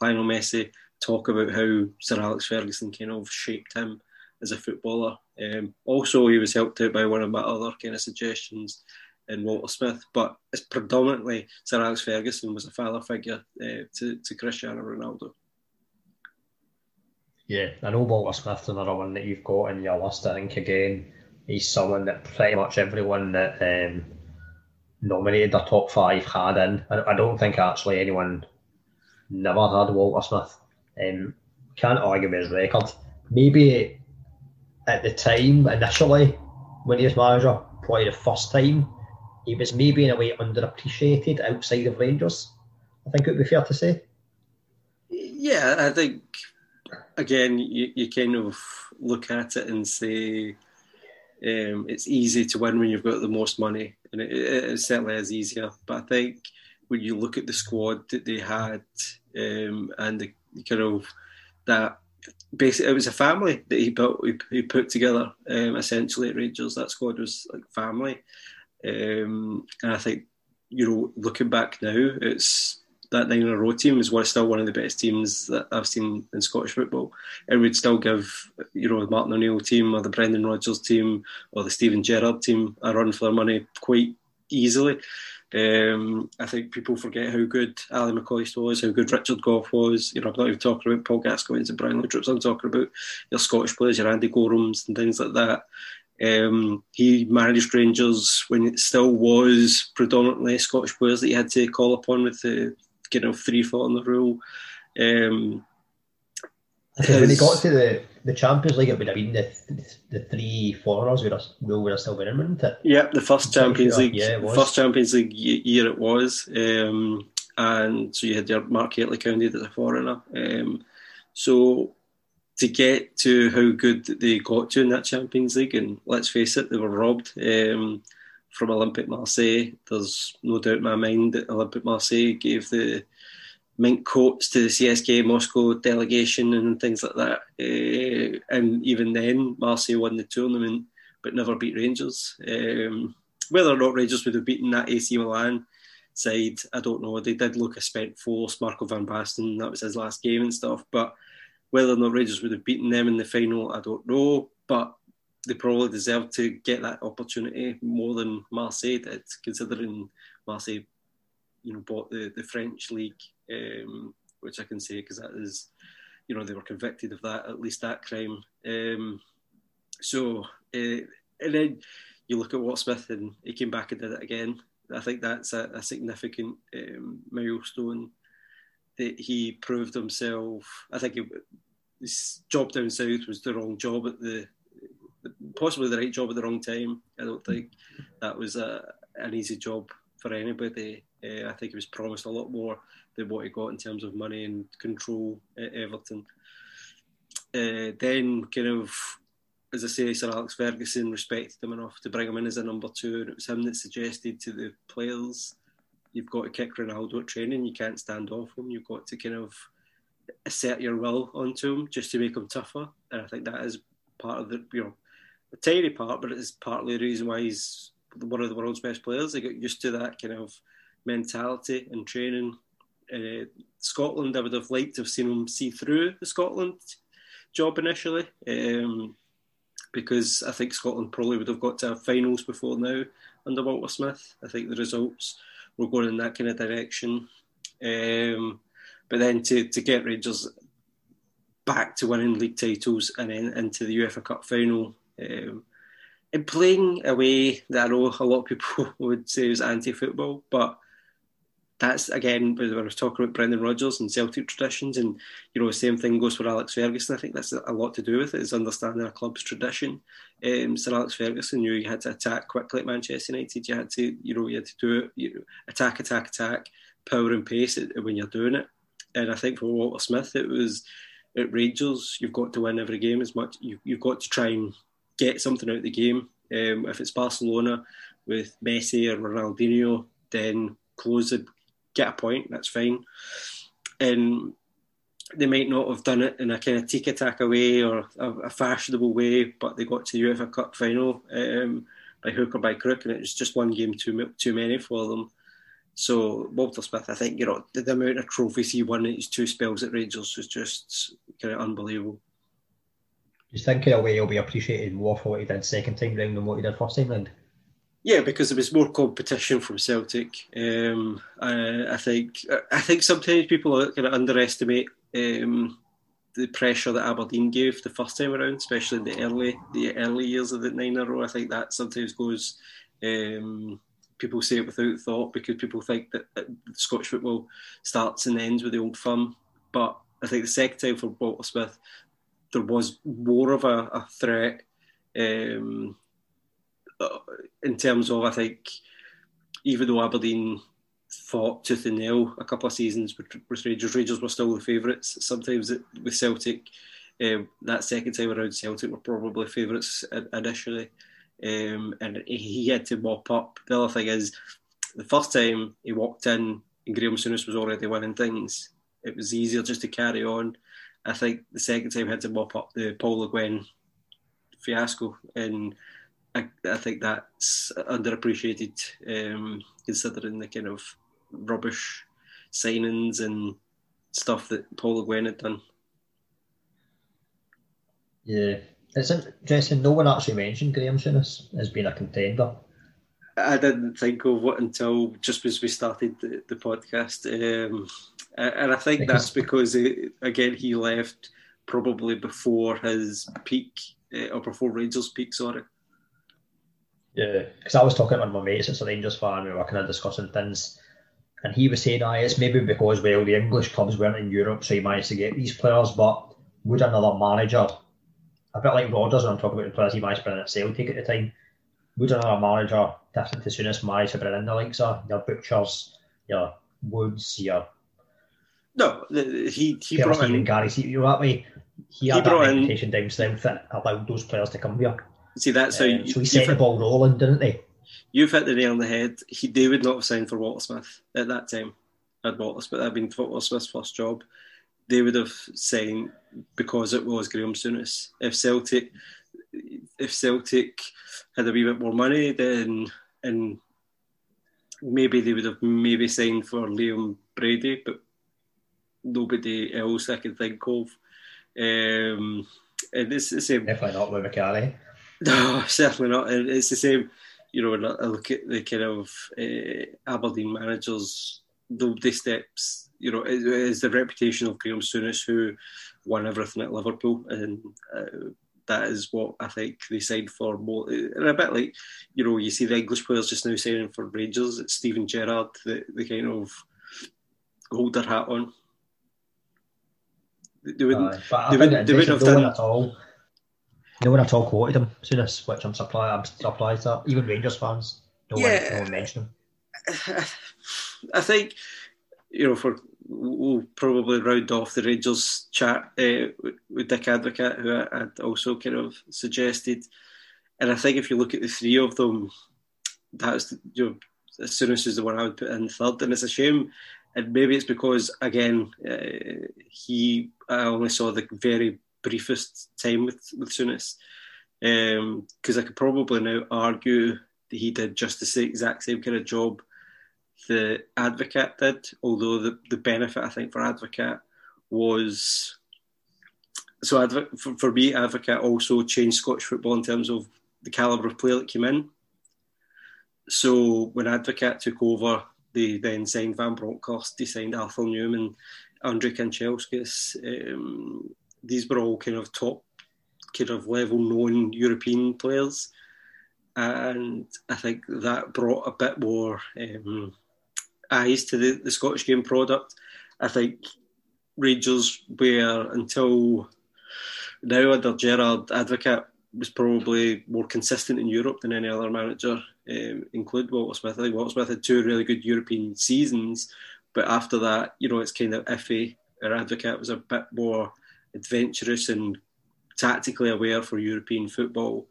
Lionel Messi, talk about how Sir Alex Ferguson kind of shaped him as a footballer. Um, also, he was helped out by one of my other kind of suggestions in Walter Smith, but it's predominantly Sir Alex Ferguson was a father figure uh, to, to Cristiano Ronaldo. Yeah, I know Walter Smith's another one that you've got in your list. I think again, he's someone that pretty much everyone that um, nominated their top five had in. I, I don't think actually anyone never had Walter Smith. Um, can't argue with his record. Maybe at the time, initially, when he was manager, probably the first time, he was maybe in a way underappreciated outside of Rangers. I think it would be fair to say. Yeah, I think again you, you kind of look at it and say um, it's easy to win when you've got the most money, and it, it, certainly is easier. But I think when you look at the squad that they had um, and the kind of that basically it was a family that he built, he, he put together um, essentially at Rangers. That squad was like family, um, and I think you know looking back now, it's that nine in a row team is still one of the best teams that I've seen in Scottish football. It would still give, you know, the Martin O'Neill team or the Brendan Rodgers team or the Steven Gerrard team a run for their money quite easily. Um, I think people forget how good Ally McCoist was, how good Richard Gough was. You know, I'm not even talking about Paul Gascoigne and Brian Laudrups. I'm talking about your Scottish players, your Andy Gorams and things like that. Um, he managed Rangers when it still was predominantly Scottish players that he had to call upon with the kind of free fall in the rule. Um, his, when he got to the, the Champions League, it would have been the, the, three foreigners would have, would have still winning, wouldn't it? Yeah, the first Champions sure. League, yeah, first Champions League year it was, um, and so you had your Mark Hateley counted as a foreigner. Um, so to get to how good they got to in that Champions League, and let's face it, they were robbed. Um, from Olympique Marseille. There's no doubt in my mind that Olympique Marseille gave the mink coats to the CSKA Moscow delegation and things like that. Uh, and even then, Marseille won the tournament but never beat Rangers. Um, whether or not Rangers would have beaten that AC Milan side, I don't know. They did look a spent force. Marco van Basten, that was his last game and stuff. But whether or not Rangers would have beaten them in the final, I don't know. But they probably deserved to get that opportunity more than Marseille did, considering Marseille, you know, bought the, the French league, um, which I can say because that is, you know, they were convicted of that, at least that crime. Um, so, uh, and then you look at Walt Smith and he came back and did it again. I think that's a, a significant um, milestone that he proved himself. I think it, his job down south was the wrong job at the possibly the right job at the wrong time. I don't think that was a, an easy job for anybody. Uh, I think he was promised a lot more than what he got in terms of money and control at Everton. Uh, then, kind of, as I say, Sir Alex Ferguson respected him enough to bring him in as a number two, and it was him that suggested to the players, "You've got to kick Ronaldo at training. You can't stand off him. You've got to kind of." assert your will onto him just to make him tougher. And I think that is part of the you know a tiny part, but it's partly the reason why he's one of the world's best players. They got used to that kind of mentality and training. Uh, Scotland, I would have liked to have seen him see through the Scotland job initially, um, because I think Scotland probably would have got to have finals before now under Walter Smith. I think the results were going in that kind of direction. Um, but then to, to get Rangers back to winning league titles and then into the UEFA Cup final um, in playing a way that I know a lot of people would say is anti-football, but that's again when I was talking about Brendan Rodgers and Celtic traditions, and you know, the same thing goes for Alex Ferguson. I think that's a lot to do with it is understanding a club's tradition. Um, Sir Alex Ferguson knew you had to attack quickly at Manchester United. You had to, you know, you had to do it, you know, attack, attack, attack, power and pace when you're doing it. And I think for Walter Smith, it was at Rangers, you've got to win every game as much. You, have got to try and get something out of the game. Um, if it's Barcelona with Messi or Ronaldinho, then close it, get a point. That's fine. And they might not have done it in a kind of tiki taka way or a, a, fashionable way, but they got to the UEFA Cup final um, by hook or by crook, and it was just one game too too many for them. So Walter Smith, I think you know the, the amount of trophies he won in his two spells at Rangers was just kind of unbelievable. Just thinking away, he'll be appreciated more for what he did second time round than what he did first time round. Yeah, because there was more competition from Celtic. Um, I, I, think I think sometimes people kind of underestimate um, the pressure that Aberdeen gave the first time around, especially in the early the early years of the nine row. I think that sometimes goes um, people say it without thought because people think that, that Scottish football starts and ends with the old firm. But I think the second time for Walter Smith, there was more of a, a threat um, in terms of, I think, even though Aberdeen fought tooth and nail a couple of seasons with, with Rangers, Rangers were still the favourites. Sometimes it, with Celtic, um, that second time around, Celtic were probably favourites initially um, and he had to mop up. The other thing is, the first time he walked in and Graham Souness was already winning things, it was easier just to carry on. I think the second time he had to mop up the Paul Le Guen fiasco, and I, I think that's underappreciated um, considering the kind of rubbish signings and stuff that Paul Le had done. Yeah, it's interesting. No one actually mentioned Graham Souness as being a contender. I didn't think of it until just as we started the, the podcast, um, and I think because, that's because it, again he left probably before his peak uh, or before Rangers' peak. Sorry. Yeah, because I was talking to my mates as a Rangers fan, we were kind of discussing things, and he was saying, "Ah, it's maybe because well the English clubs weren't in Europe, so he managed to get these players, but would another manager a bit like Rodgers when I'm talking about the players he managed to bring in at Celtic at the time. Would another manager different to Souness manage to bring in the likes of your Butchers, your Woods, your no, he he brought in Gary. See, you know that way. He had he that reputation down south that allowed those players to come here. See, that's how. You, so he set the ball rolling, didn't they? You've hit the nail on the head. He, they would not have signed for Walter Smith at that time. Had Walter Smith, that'd been Walter Smith's first job they would have signed because it was Graham Souness. If Celtic, if Celtic had a wee bit more money, then and maybe they would have maybe signed for Liam Brady, but nobody else I can think of. Um, and it's the same. Definitely not with Macari. No, certainly not. And it's the same. You know, I look at the kind of uh, Aberdeen managers, nobody steps you know, it is the reputation of Graham Souness who won everything at Liverpool, and uh, that is what I think they signed for. More, and a bit like, you know, you see the English players just now signing for Rangers. It's Steven Gerrard that they kind of hold their hat on. They wouldn't. Uh, they, would, they would have done at all. No one at all quoted him Souness, which I'm supply, I'm surprised that even Rangers fans, no yeah, one, no one mentioned him. I think you know, for we'll probably round off the Rangers chat uh, with Dick Advocaat, who I, would also kind of suggested. And I think if you look at the three of them, that's you know, as Souness as the one I would put in third, and it's a shame. And maybe it's because again uh, he I only saw the very briefest time with with Souness, because um, I could probably now argue that he did just the exact same kind of job the Advocaat did, although the, the benefit I think for Advocaat was so Advo- for, for me, Advocaat also changed Scottish football in terms of the calibre of player that came in. So when Advocaat took over, they then signed Van Bronckhorst, they signed Arthur Numan, Andre Kanchelskis. Um, these were all kind of top, kind of level known European players. and I think that brought a bit more um, eyes to the, the Scottish game product. I think Rangers were until now under Gerard Advocaat was probably more consistent in Europe than any other manager, um, include Walter Smith. I think Walter Smith had two really good European seasons, but after that, you know, it's kind of iffy. Our Advocaat was a bit more adventurous and tactically aware for European football.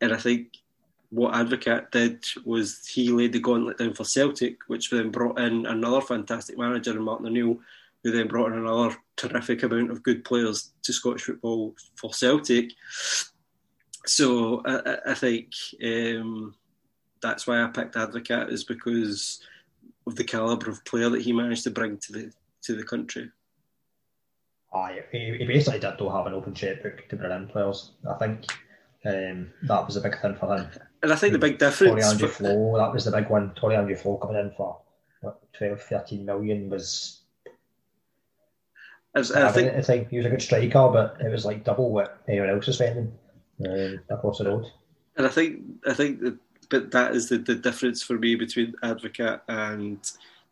And I think what Advocaat did was he laid the gauntlet down for Celtic, which then brought in another fantastic manager in Martin O'Neill, who then brought in another terrific amount of good players to Scottish football for Celtic. So I, I think um, that's why I picked Advocaat is because of the calibre of player that he managed to bring to the to the country. Aye, he, he basically did not have an open checkbook to bring in players. I think um, that was a big thing for him. And I think the big difference. Tore André Flo, that was the big one. Tore André Flo coming in for what, 12, 13 million was. As, I think, I he was a good striker, but it was like double what anyone else was spending um, across the road. And I think I think that, but that is the, the difference for me between Advocaat and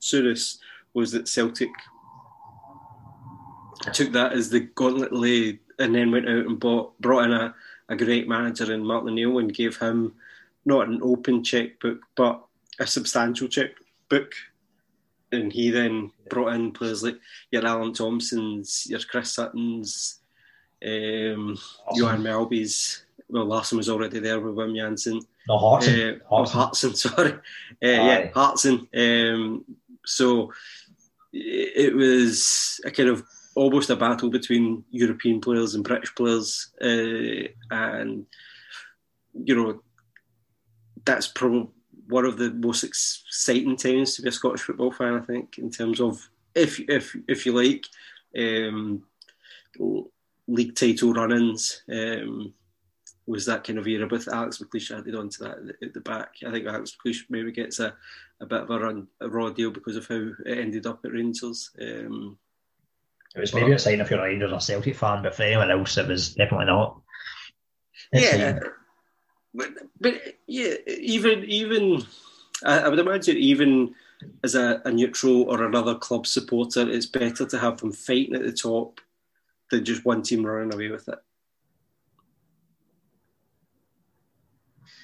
Souness was that Celtic took that as the gauntlet laid and then went out and bought brought in a, a great manager in Martin O'Neill and gave him not an open checkbook but a substantial checkbook. And he then brought in players like your Alan Thompsons, your Chris Suttons, um, awesome. Johan Mjällby's. Well, Larsson was already there with Wim Jansen. No, Hartson. Uh, Hartson. Oh, Hartson, sorry. Uh, yeah, Hartson. Um, so it was a kind of almost a battle between European players and British players, uh, and you know that's probably one of the most exciting times to be a Scottish football fan. I think in terms of if if if you like um, league title run-ins. Um, was that kind of era with Alex McLeish added onto that at the back. I think Alex McLeish maybe gets a, a bit of a, run, a raw deal because of how it ended up at Rangers. Um, it was maybe a sign if you're a Rangers or Celtic fan, but for anyone else, it was definitely not. It's yeah, but, but yeah, even even I, I, would imagine even as a, a, neutral or another club supporter, it's better to have them fighting at the top than just one team running away with it.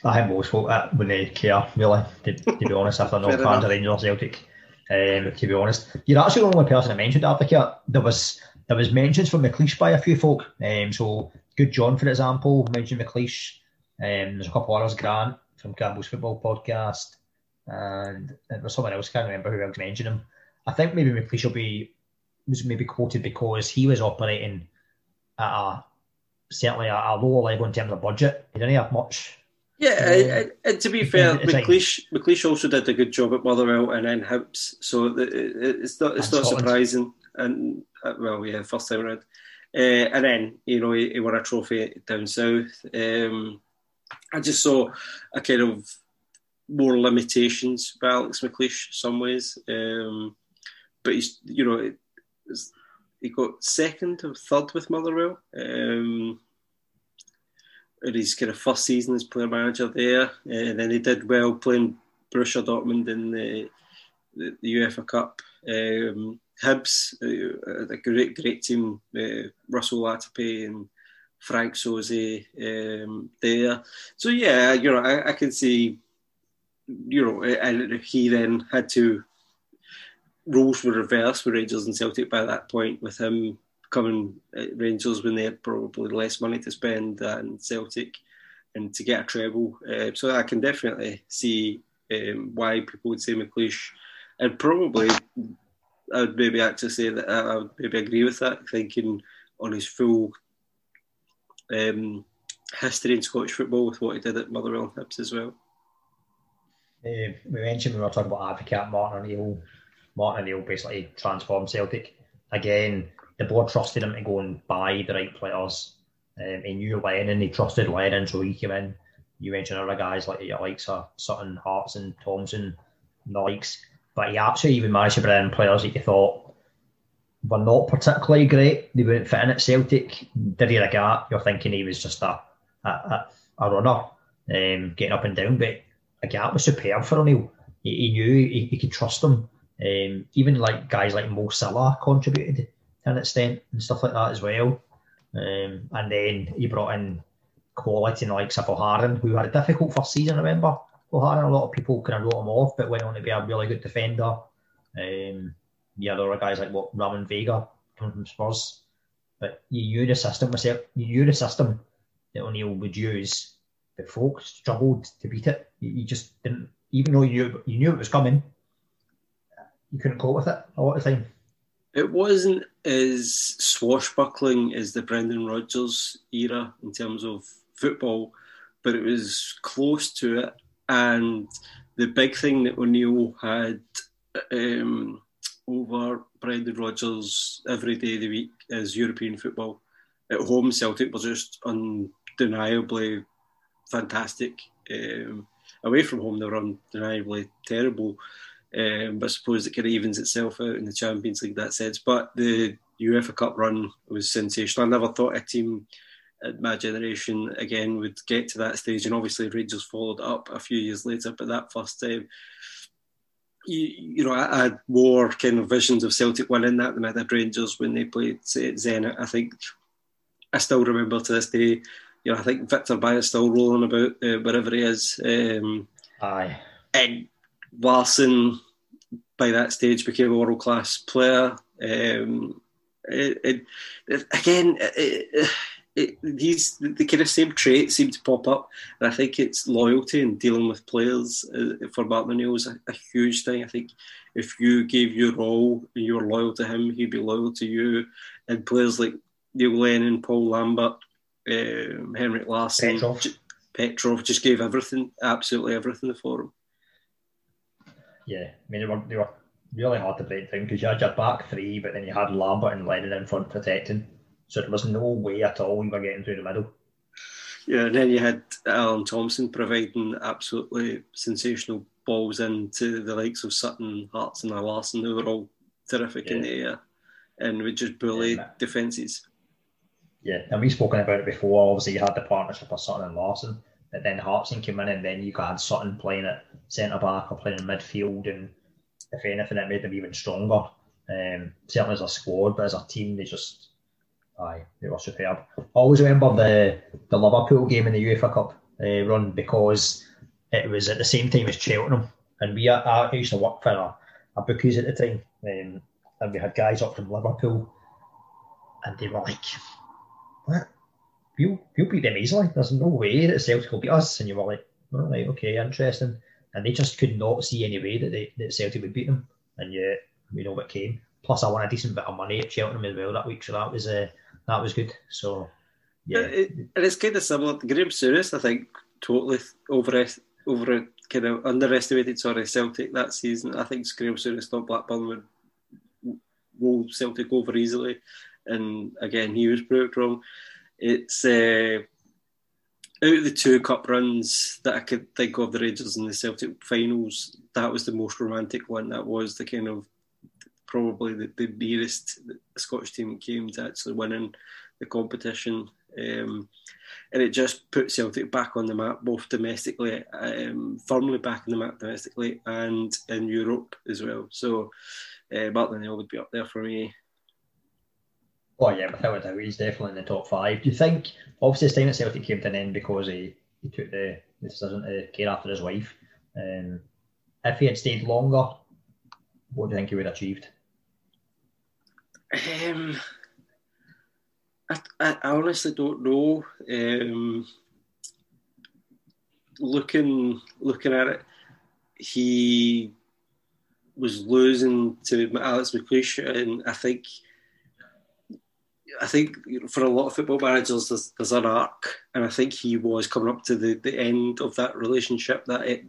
I think most folk that when they care really, to, to be honest, if they're not fans of Rangers or Celtic. Um, to be honest, you're actually the only person that mentioned Advocaat. There was there was mentions from McLeish by a few folk. Um, so Good John, for example, mentioned McLeish. Um, there's a couple others, Grant from Campbell's Football Podcast, and there was someone else. I can't remember who else mentioned him. I think maybe McLeish will be was maybe quoted because he was operating at a certainly a, a lower level in terms of budget. He didn't have much yeah, and to be fair, McLeish, McLeish also did a good job at Motherwell and then Hibs, so it's not it's not surprising. And uh, well, yeah, first time around, uh, and then you know he, he, won a trophy down south. Um, I just saw a kind of more limitations by Alex McLeish some ways, um, but he's you know he got second or third with Motherwell. Um, his kind of first season as player manager there, and then he did well playing Borussia Dortmund in the, the, the UEFA Cup. Um, Hibs, uh, a great great team, uh, Russell Latapy and Franck Sauzée um, there. So yeah, you know, I, I can see, you know, and he then had to roles were reversed with Rangers and Celtic by that point, with him coming at Rangers when they had probably less money to spend than Celtic and to get a treble. Uh, so I can definitely see um, why people would say McLeish. And probably I would maybe actually say that I would maybe agree with that, thinking on his full um, history in Scottish football with what he did at Motherwell and Hibs as well. Uh, we mentioned when we were talking about Advocaat, Martin O'Neill. Martin O'Neill basically transformed Celtic. Again, the board trusted him to go and buy the right players. Um, he knew Lennon, he trusted Lennon, so he came in. You mentioned other guys like your likes of Sutton, Hartson, Thompson, the likes. But he actually even managed to bring in players that you thought were not particularly great. They wouldn't fit at Celtic. Didier Agathe? You're thinking he was just a, a, a, a runner. um, getting up and down. But Agathe was superb for O'Neill. He, he knew he, he, could trust him. Um, even like guys like Mo Sylla contributed an extent and stuff like that as well. Um, and then he brought in quality like O'Haran, who had a difficult first season, I remember? O'Haran, a lot of people kind of wrote him off, but went on to be a really good defender. Um, yeah, there were guys like what Ramon Vega coming from Spurs. But you knew the system was You knew the system that O'Neill would use, but folks struggled to beat it. You, you, just didn't, even though you you knew it was coming, you couldn't cope with it a lot of the time. It wasn't as swashbuckling as the Brendan Rodgers era in terms of football, but it was close to it. And the big thing that O'Neill had um, over Brendan Rodgers every day of the week is European football. At home, Celtic were just undeniably fantastic. Um, away from home, they were undeniably terrible. Um, but I suppose it kind of evens itself out in the Champions League that sense. But the UEFA Cup run was sensational. I never thought a team at my generation again would get to that stage, and obviously Rangers followed up a few years later. But that first time, you, you know, I, had more kind of visions of Celtic winning that than I did Rangers when they played say, Zenit. I think I still remember to this day. You know, I think Victor Baía still rolling about uh, wherever he is. Um, Aye. And Larsson, by that stage, became a world class player. Um, it, it, it, again, it, these the kind of same traits seem to pop up, and I think it's loyalty and dealing with players uh, for Martin O'Neill is a, a, huge thing. I think if you gave your all and you were loyal to him, he'd be loyal to you. And players like Neil Lennon, Paul Lambert, um, Henrik Larsson, Petrov. J- Petrov just gave everything, absolutely everything for him. Yeah, I mean they were, they were really hard to break down because you had your back three, but then you had Lambert and Lennon in front protecting. So there was no way at all we were getting through the middle. Yeah, and then you had Alan Thompson providing absolutely sensational balls into the likes of Sutton, Hartson, and Larsson, who were all terrific yeah. in the air and we just bullied yeah, defences. Yeah, and we've spoken about it before. Obviously, you had the partnership of Sutton and Larsson, but then Hartson came in, and then you had Sutton playing at centre back or playing in midfield, and if anything, it made them even stronger. Um, certainly as a squad, but as a team, they just Aye, they were superb. I always remember the the Liverpool game in the UEFA Cup uh, run because it was at the same time as Cheltenham, and we I used to work for a, a bookies at the time, um, and we had guys up from Liverpool, and they were like, "What? We'll, we'll beat them easily. There's no way that Celtic will beat us." And you were like, "All right, okay, interesting." And they just could not see any way that they, that Celtic would beat them, and yet we know what came. Plus, I won a decent bit of money at Cheltenham as well that week, so that was uh, that was good. So yeah, and it's kind of similar. Graham Souness, I think, totally over over kind of underestimated. Sorry, Celtic that season. I think Graham Souness thought Blackburn would roll Celtic over easily, and again he was proved wrong. It's uh, out of the two cup runs that I could think of, the Rangers and the Celtic finals, that was the most romantic one. That was the kind of probably the, the nearest the Scottish team came to actually winning the competition. Um, and it just put Celtic back on the map, both domestically, um, firmly back on the map domestically, and in Europe as well. So uh, Martin O'Neill would be up there for me. Oh yeah, without a doubt, he's definitely in the top five. Do you think, obviously, his time at Celtic came to an end because he, he took the, decision to care after his wife. Um, if he had stayed longer, what do you think he would have achieved? Um, I, I, honestly don't know. Um, looking looking at it, he was losing to Alex McLeish, and I think I think for a lot of football managers, there's, there's, an arc, and I think he was coming up to the, the end of that relationship, that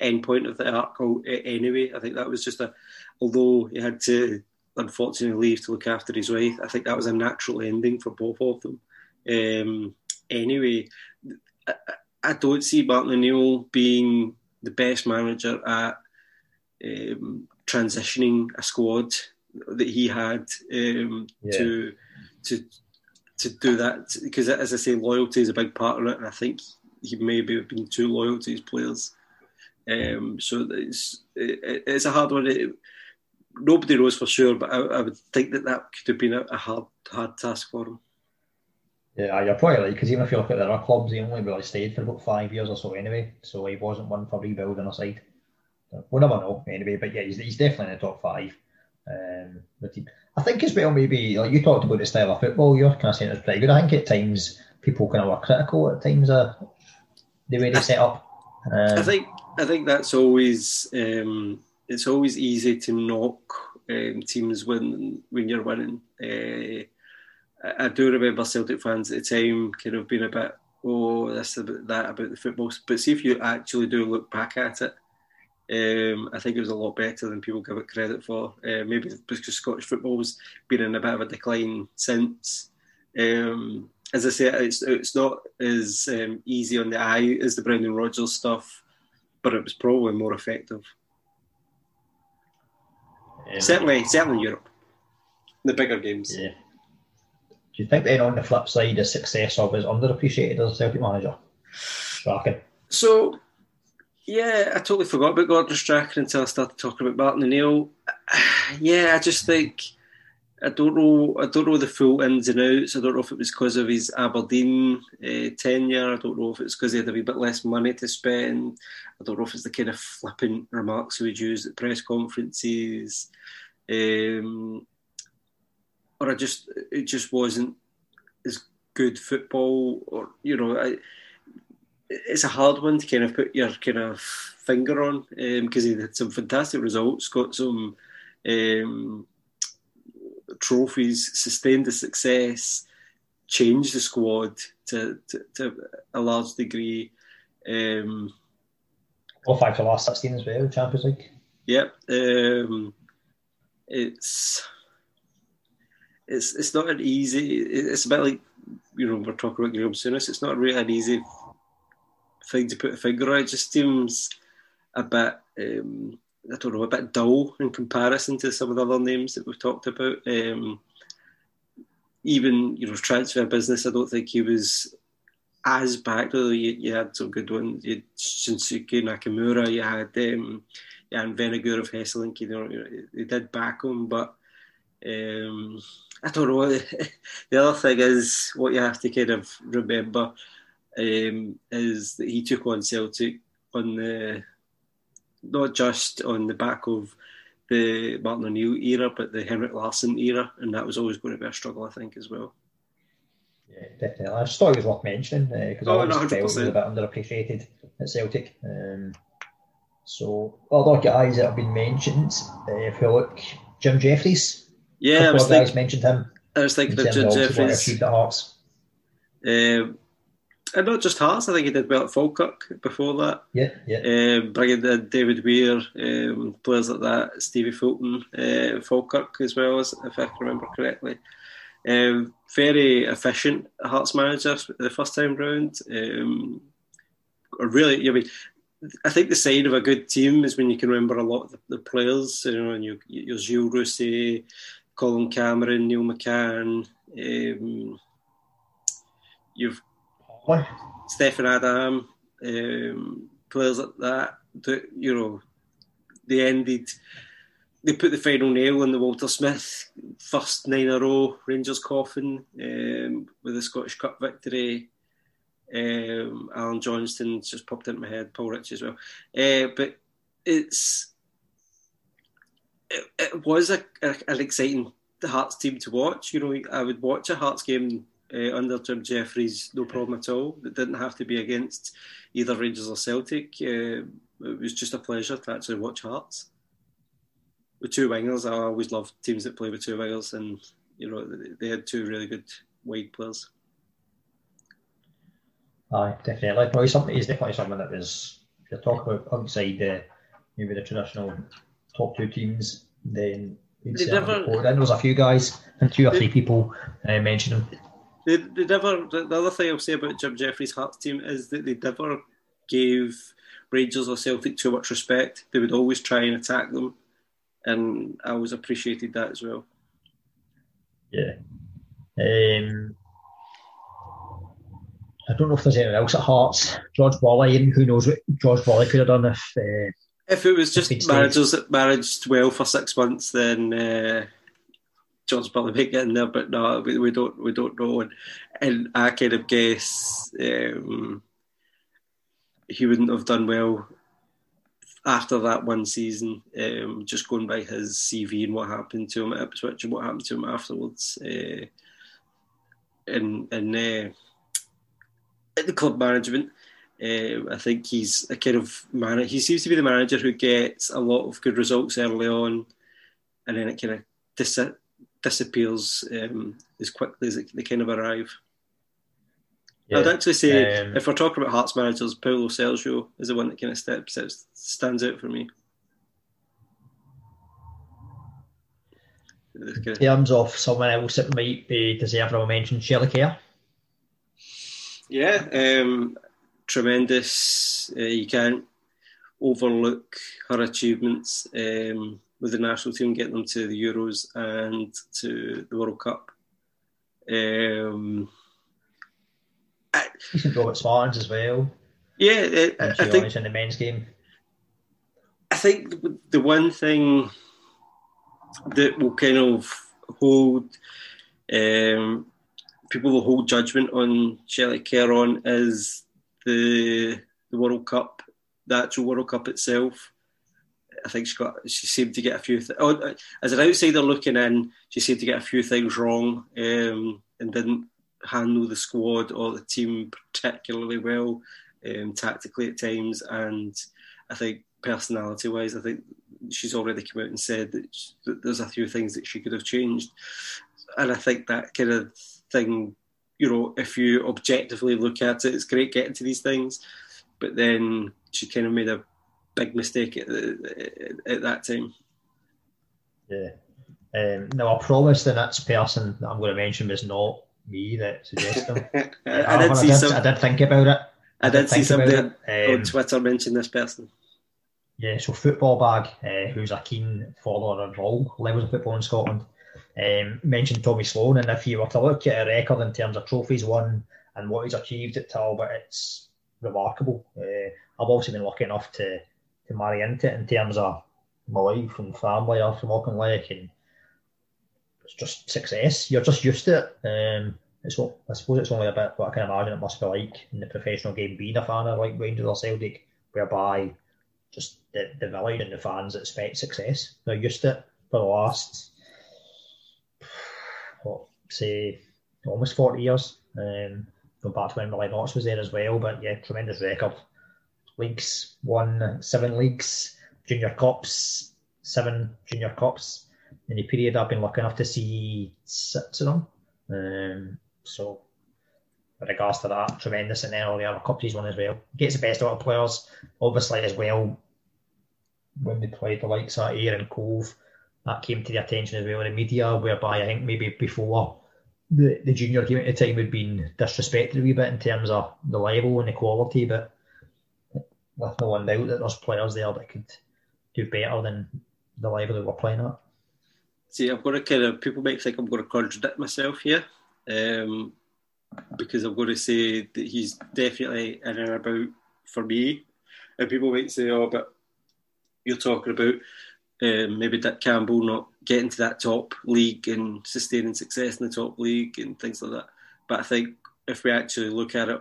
end point of the arc. Anyway, I think that was just a, although he had to unfortunately leave to look after his wife. I think that was a natural ending for both of them. Um, anyway, I, I, don't see Martin O'Neill being the best manager at um, transitioning a squad that he had um, yeah. to to to do that because, as I say, loyalty is a big part of it, and I think he maybe have been too loyal to his players. Um, so it's it, it's a hard one. It, nobody knows for sure, but I, I, would think that that could have been a, a hard hard task for him. Yeah, you're probably right because even if you look at the other clubs, he only really stayed for about five years or so anyway. So he wasn't one for rebuilding a side. We'll never know anyway, but yeah, he's, he's definitely in the top five. Um, I think as well, maybe like you talked about the style of football, you're kind of saying it's pretty good. I think at times people kind of were critical at times of the way they set up. Um, I think I think that's always um, it's always easy to knock um, teams when when you're winning. Uh, I, I, do remember Celtic fans at the time kind of being a bit, oh, this about that about the football. But see if you actually do look back at it, um, I think it was a lot better than people give it credit for. Uh, maybe because Scottish football's been in a bit of a decline since. Um, as I say, it's it's not as um, easy on the eye as the Brendan Rodgers stuff, but it was probably more effective. Yeah. Certainly, certainly Europe, the bigger games. Yeah. Do you think then on the flip side, the success of is underappreciated as a Celtic manager? Shocking. So, yeah, I totally forgot about Gordon Strachan until I started talking about Martin O'Neill. Yeah, I just think I don't know. I don't know the full ins and outs. I don't know if it was because of his Aberdeen uh, tenure. I don't know if it's because he had a wee bit less money to spend. I don't know if it's the kind of flippant remarks he would use at press conferences, um, or I just it just wasn't as good football. Or you know, I, it's a hard one to kind of put your kind of finger on because um, he had some fantastic results, got some. Um, trophies, sustained the success, changed the squad to, to, to a large degree. Um, for the last 16 as well, Champions League. Yep. Um, it's it's it's not an easy. It's a bit like you know we're talking about Graham Souness. It's not really an easy thing to put a finger on. It just seems a bit um, I don't know, a bit dull in comparison to some of the other names that we've talked about. Um, even you know transfer business, I don't think he was as backed. Although you, you had some good ones, you had Shinsuke Nakamura, you had um, had of Hesselink. You know, they did back him, but um, I don't know. the other thing is what you have to kind of remember um, is that he took on Celtic on the not just on the back of the Martin O'Neill era, but the Henrik Larsson era, and that was always going to be a struggle, I think, as well. Yeah, definitely. I just thought it was worth mentioning because uh, oh, I always no, felt it was a bit underappreciated at Celtic. Um, so, other guys that have been mentioned, uh, if you look, Jim Jefferies. Yeah, I was thinking, mentioned him. I was thinking of Jim Jefferies. At Hearts. Um, and not just Hearts. I think he did well at Falkirk before that. Yeah, yeah. Um, bringing in David Weir, um, players like that, Stevie Fulton, uh, Falkirk as well as if I can remember correctly. Um, very efficient Hearts manager the first time round. Um, really, I mean, I think the sign of a good team is when you can remember a lot of the, the players. You know, and you, you're Gilles Rousset, Colin Cameron, Neil McCann. Um, you've Stéphane Adam, um, players like that, that, you know, they ended, they put the final nail in the Walter Smith first nine in a row Rangers coffin um, with the Scottish Cup victory. Um, Alan Johnston just popped into my head, Paul Rich as well. Uh, but it's it, it was a, a, an exciting Hearts team to watch. You know, I would watch a Hearts game uh, under Jim Jefferies, no problem at all. It didn't have to be against either Rangers or Celtic. Uh, it was just a pleasure to actually watch Hearts. With two wingers, I always love teams that play with two wingers, and you know they had two really good wide players. Aye, definitely. No, he's, something, he's definitely someone that was. If you're talking about outside the maybe the traditional top two teams, then they never, there was a few guys and two or three people uh, mentioned him. They, they never. The other thing I'll say about Jim Jefferies' Hearts team is that they never gave Rangers or Celtic too much respect. They would always try and attack them, and I always appreciated that as well. Yeah. Um, I don't know if there's anyone else at Hearts. George and who knows what George Burley could have done if. Uh, if it was just managers that managed well for six months, then uh, George Burley might get in there. But no, we, we don't we don't know. And, and I kind of guess um, he wouldn't have done well after that one season, um, just going by his CV and what happened to him at Ipswich and what happened to him afterwards. Uh, in in uh, at the club management, uh, I think he's a kind of man. He seems to be the manager who gets a lot of good results early on, and then it kind of dis- disappears um, as quickly as they kind of arrive. Yeah. I'd actually say, um, if we're talking about Hearts managers, Paulo Sergio is the one that kind of steps out, stands out for me. In terms of someone else that might be deserving of a mention, Shelley Kerr. Yeah, um, tremendous. Uh, you can't overlook her achievements um, with the national team, getting them to the Euros and to the World Cup. Um, Decent Robert Spartans as well. Yeah, I, I think in the men's game. I think the one thing that will kind of hold um, people will hold judgment on Shelley Kerr on is the the World Cup, the actual World Cup itself. I think she got she seemed to get a few. Th- oh, as an outsider looking in, she seemed to get a few things wrong um, and didn't handle the squad or the team particularly well um, tactically at times. And I think personality wise, I think she's already come out and said that, she, that there's a few things that she could have changed. And I think that kind of thing, you know, if you objectively look at it, it's great getting to these things. But then she kind of made a big mistake at, at that time. Yeah. Um, now, I promise the next person that I'm going to mention was not me that suggested them. I, I, did see I, did, some, I did think about it. I, I did, did see somebody um, on Twitter mention this person. Yeah, so Football Bag, uh, who's a keen follower of all levels of football in Scotland, um, mentioned Tommy Sloan. And if you were to look at a record in terms of trophies won and what he's achieved at Talbot, it's remarkable. Uh, I've also been lucky enough to, to marry into it in terms of my life and family after Auchinleck and it's just success. You're just used to it. Um, it's what I suppose it's only about what I can imagine it must be like in the professional game being a fan of like Rangers or Celtic, whereby just the, the village and the fans expect success. They're used to it for the last what say almost forty years. Um, going back to when Millie Knox was there as well, but yeah, tremendous record. Leagues won seven leagues, junior cups, seven junior cups, in the period I've been lucky enough to see six of them. Um, so, with regards to that, tremendous. And then all the other cups he's won as well. Gets the best out of players, obviously, as well. When they played the likes of Ayr and Cove, that came to the attention as well in the media, whereby I think maybe before the, the junior game at the time had been disrespected a wee bit in terms of the level and the quality, but with no one doubt that there's players there that could do better than the level that we're playing at see, I'm going to kind of people might think I'm going to contradict myself here, um, because I'm going to say that he's definitely in and about for me, and people might say, "Oh, but you're talking about um, maybe Dick Campbell not getting to that top league and sustaining success in the top league and things like that." But I think if we actually look at it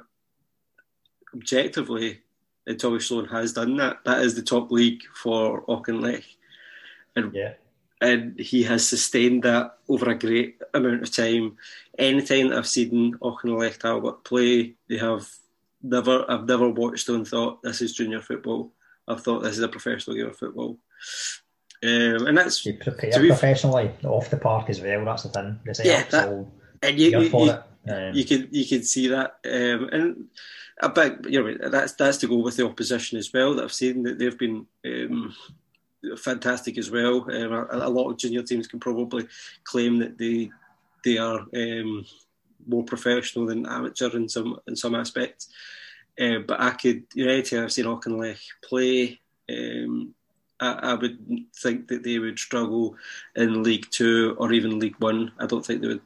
objectively, and Tommy Sloan has done that. That is the top league for Auchinleck. And yeah and he has sustained that over a great amount of time. Anytime that I've seen Auchinleck Talbot play, they have never I've never watched and thought this is junior football. I've thought this is a professional game of football. Um, and that's you prepare professionally off the park as well. That's the thing. yeah, that, and you, you, you, um, you, can you can see that, um, and a bit you know that's that's to go with the opposition as well. That I've seen that they've been um, fantastic as well. Um, a, a, lot of junior teams can probably claim that they they are um, more professional than amateur in some in some aspects. Uh, but I could, you know, anytime I've seen Auchinleck play, um, I, I, would think that they would struggle in League Two or even League One. I don't think they would.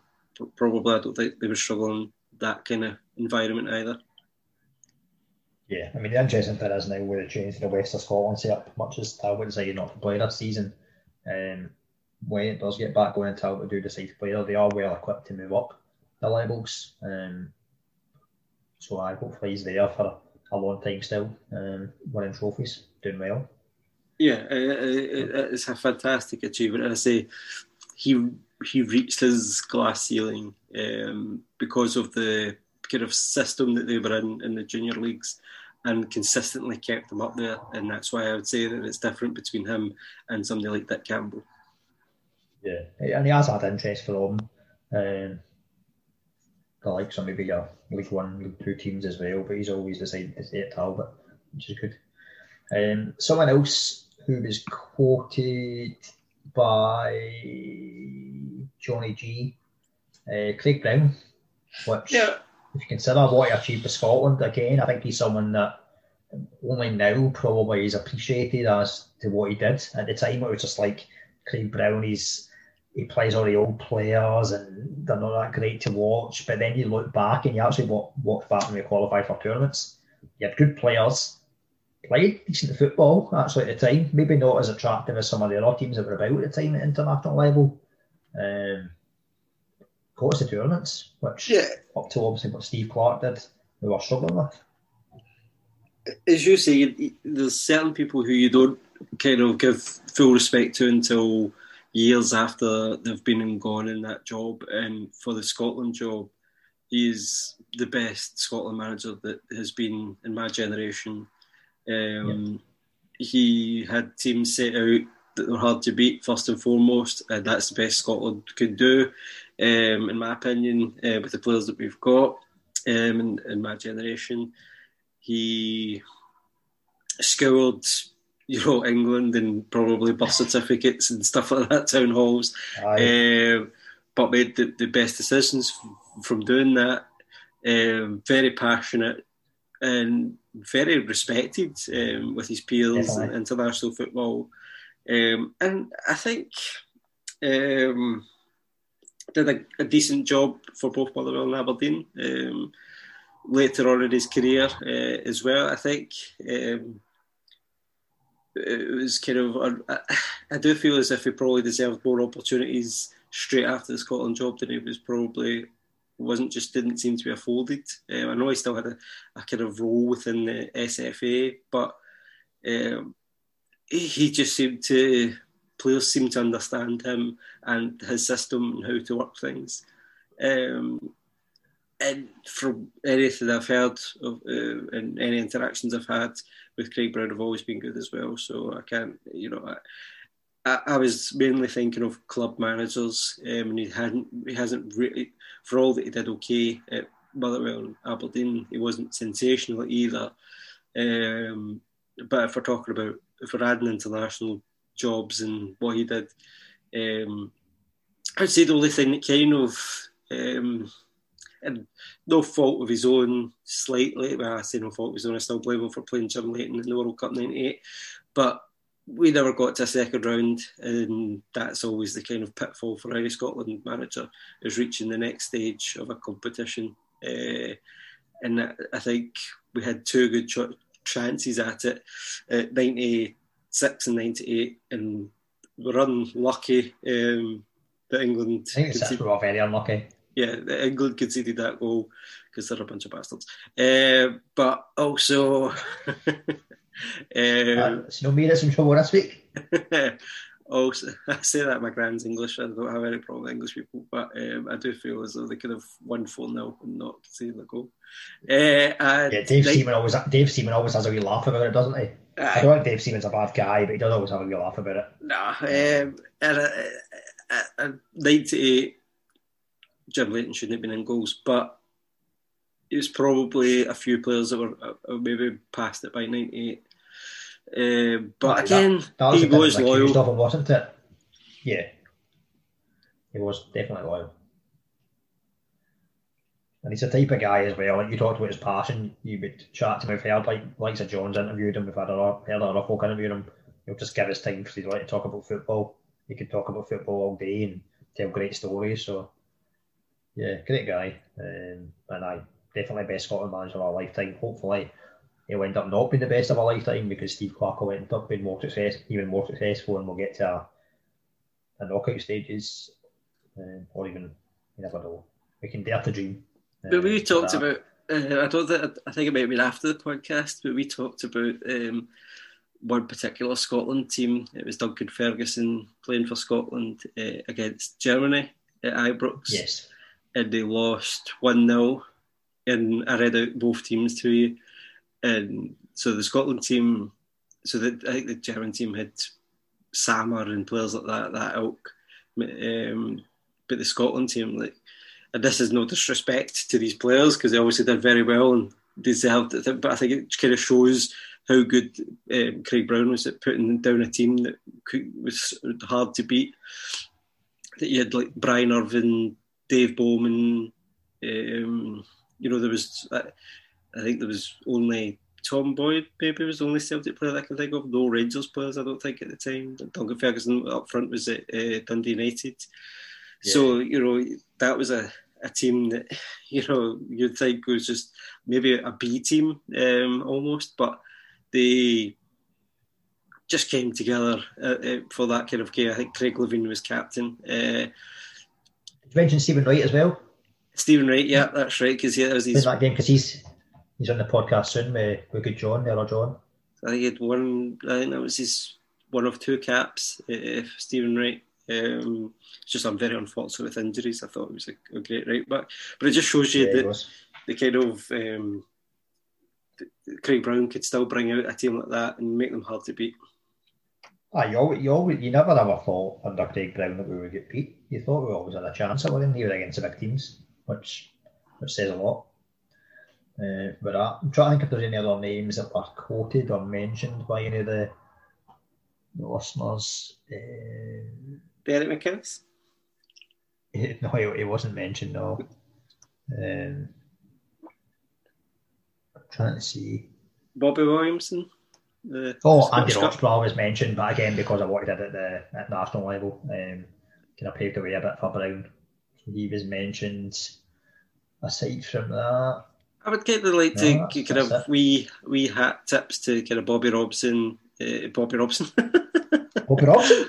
Probably, I don't think they would struggle in that kind of environment either. Yeah, I mean the interesting thing is now with the change to the West of Scotland setup, much as I wouldn't say you're not play this season, um, when it does get back going and Talbot do decide to play there, they are well equipped to move up the levels. Um, so I hopefully he's there for a, a long time still, um, winning trophies, doing well. Yeah, it's a fantastic achievement. And I say he he reached his glass ceiling um, because of the kind of system that they were in in the junior leagues and consistently kept them up there. And that's why I would say that it's different between him and somebody like Dick Campbell. Yeah, and he has had interest them. Um, the likes of maybe your League One, League Two teams as well, but he's always decided to stay at Talbot, which is good. Um, someone else who was quoted by Johnny G, uh, Craig Brown, which, yeah. if you consider what he achieved for Scotland, again, I think he's someone that only now probably is appreciated as to what he did. At the time, it was just like Craig Brown, he's he plays all the old players and they're not that great to watch. But then you look back and you actually walk, walk back when you qualify for tournaments. You had good players, played decent football actually at the time. Maybe not as attractive as some of the other teams that were about at the time at international level. Um, us to tournaments, which yeah. up to obviously what Steve Clarke did, we were struggling with. As you say, there's certain people who you don't kind of give full respect to until years after they've been and gone in that job. And for the Scotland job, he's the best Scotland manager that has been in my generation. Um, He had teams set out that were hard to beat first and foremost, and that's the best Scotland could do, um, in my opinion, uh, with the players that we've got um, in, in my generation. He scoured you know, England and probably birth certificates and stuff like that, town halls. Um, but made the, the best decisions from doing that. Um, very passionate and very respected um, with his peers in international football. Um, and I think um, did a, a, decent job for both Motherwell and Aberdeen. Um, later on in his career uh, as well, I think. Um, it was kind of I, I do feel as if he probably deserved more opportunities straight after the Scotland job than he was probably wasn't just didn't seem to be afforded. Um, I know he still had a, a, kind of role within the SFA, but um, he, just seemed to players seemed to understand him and his system and how to work things. Um, and from anything I've heard of, uh, and any interactions I've had with Craig Brown, have always been good as well. So I can't, you know, I, I, was mainly thinking of club managers, um, and he hadn't, he hasn't really, for all that he did okay at Motherwell and Aberdeen, he wasn't sensational either. Um, but if we're talking about, we're adding international jobs and what he did, um, I'd say the only thing that kind of um, and no fault of his own slightly. Well, I say no fault of his own. I still blame him for playing Jim Leighton in the World Cup '98, but we never got to a second round, and that's always the kind of pitfall for any Scotland manager is reaching the next stage of a competition. Uh, and I think we had two good ch- chances at it at 96 and 98, and we're unlucky um, that England. I think it's were very unlucky yeah, England conceded that goal because they're a bunch of bastards. Uh, but also, um, uh, it's no me that's in trouble this week. also, I say that my grand's English. I don't have any problem with English people, but um, I do feel as though they could have won 4 0 and not conceded the goal. Uh, yeah, Dave they, Seaman always Dave Seaman always has a wee laugh about it, doesn't he? Uh, I don't think Dave Seaman's a bad guy, but he does always have a wee laugh about it. Nah, um, and, uh, uh, 98 Jim Leighton shouldn't have been in goals, but it was probably a few players that were uh, maybe past it by 98. Uh, but again, that, that he was loyal. Of him, wasn't it? Yeah. He was definitely loyal. And he's a type of guy as well. Like you talked about his passion, you would chat to him. We've heard like likes of Jones interviewed him. We've had other heard other folk interviewed him. He'll just give his time because he'd like to talk about football. He could talk about football all day and tell great stories. So yeah, great guy, um, and I definitely best Scotland manager of our lifetime. Hopefully, he'll end up not being the best of a lifetime because Steve Clarke will end up being more success, even more successful, and we'll get to a, a knockout stages, um, or even you never know. We can dare to dream. Uh, but we talked about. Uh, I don't think I think it might have been after the podcast, but we talked about um, one particular Scotland team. It was Duncan Ferguson playing for Scotland uh, against Germany at Ibrox. Yes, and they lost one 0 And I read out both teams to you and so the Scotland team, so the, I think the German team had Sammer and players like that, that ilk. Um, but the Scotland team, like, and this is no disrespect to these players because they obviously did very well and deserved it. But I think it kind of shows how good um, Craig Brown was at putting down a team that could, was hard to beat. That you had like Brian Irvine, Dave Bowman. Um, you know, there was. Uh, I think there was only Tom Boyd, maybe was the only Celtic player that I can think of. No Rangers players, I don't think at the time. Duncan Ferguson up front was at uh, Dundee United. Yeah. So you know that was a, a team that you know you'd think was just maybe a B team um, almost, but they just came together uh, uh, for that kind of game. I think Craig Levein was captain. Uh, you mentioned Stephen Wright as well. Stephen Wright, yeah, that's right. Because yeah, that was his... that game because he's He's on the podcast soon with, with good John, there or John. I think he had one. I think that was his one of two caps. If Stephen Wright. Um, it's just I'm very unfortunate with injuries. I thought it was a, a great right back, but it just shows you yeah, that the kind of um, Craig Brown could still bring out a team like that and make them hard to beat. Ah, you always, you always, you never ever thought under Craig Brown that we would get beat. You thought we always had a chance at winning here against the big teams, which which says a lot. Uh, but I'm trying to think if there's any other names that were quoted or mentioned by any of the, the listeners. Uh, Derek McInnes? No, he, he wasn't mentioned, no. Um, I'm trying to see. Bobby Williamson? The, oh, the Andy Roxburgh was mentioned, but again, because of what he did at the at national level, um, kind of paved the way a bit for Brown. he was mentioned. Aside from that, I would get the like to no, kind of it. wee wee hat tips to kind of Bobby Robson, uh, Bobby Robson. Bobby Robson.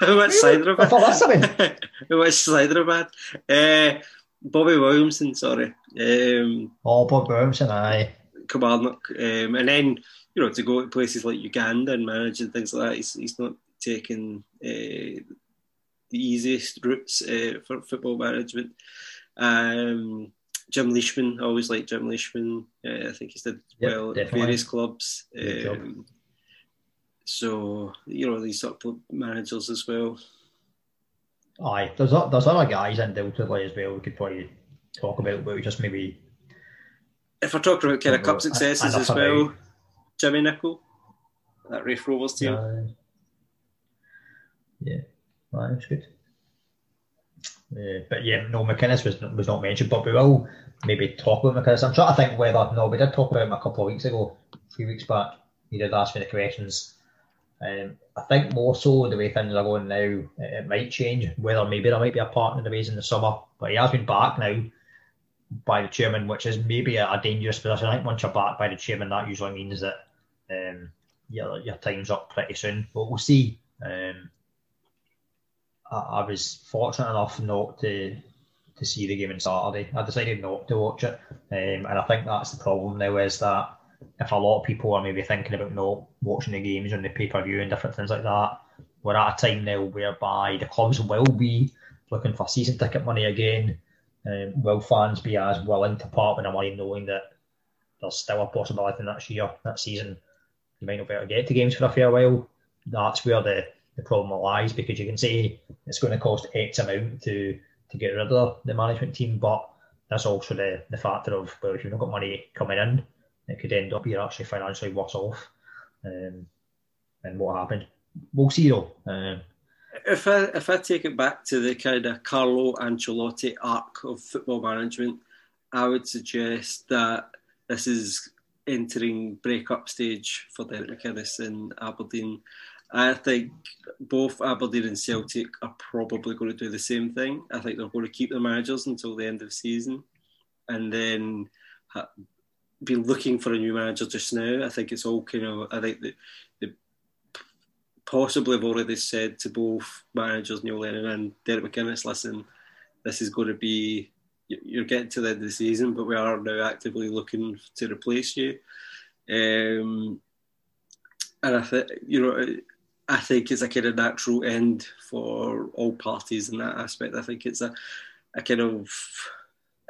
How much cider I thought that's something. How much cider? Uh, Bobby Williamson, sorry. Um, oh, Bobby Williamson, aye. Kilmarnock, um, and then you know to go to places like Uganda and manage and things like that. He's, he's not taking uh, the easiest routes uh, for football management. Um, Jim Leishman, I always liked Jim Leishman. Uh, I think he's did yep, well at various clubs. Um, so you know these sort of managers as well. Aye, there's there's other guys in Delta as well. We could probably talk about, but we just maybe. If we're talking about kind of cup successes as well, Jimmy Nicholl, that Raith Rovers team. Uh, yeah, that's good. Uh, but yeah, no, McInnes was was not mentioned, but we will maybe talk about McInnes. I'm trying to think whether no, we did talk about him a couple of weeks ago, a few weeks back. He did ask me the questions. Um, I think more so the way things are going now, it, it, might change. Whether maybe there might be a partner in the ways in the summer, but he has been back now by the chairman, which is maybe a, a dangerous position. I think once you're back by the chairman, that usually means that um, your your time's up pretty soon. But we'll see. Um, I, I was fortunate enough not to to see the game on Saturday. I decided not to watch it, um, and I think that's the problem now is that if a lot of people are maybe thinking about not watching the games on the pay per view and different things like that, we're at a time now whereby the clubs will be looking for season ticket money again. Um, will fans be as willing to part with the money knowing that there's still a possibility next year, that season, you might not be able to get to games for a fair while? That's where the the problem lies because you can say it's going to cost X amount to to get rid of the management team, but that's also the, the factor of well, if you've not got money coming in, it could end up you're actually financially worse off. Um, and what happened, we'll see though. Um, if I if I take it back to the kind of Carlo Ancelotti arc of football management, I would suggest that this is entering break-up stage for Derek McInnes in Aberdeen. I think both Aberdeen and Celtic are probably going to do the same thing. I think they're going to keep their managers until the end of the season, and then be looking for a new manager just now. I think it's all kind of. I think that the possibly have already said to both managers, Neil Lennon and Derek McInnes, listen, this is going to be. You're getting to the end of the season, but we are now actively looking to replace you. Um, and I think you know, I think it's a kind of natural end for all parties in that aspect. I think it's a, a kind of,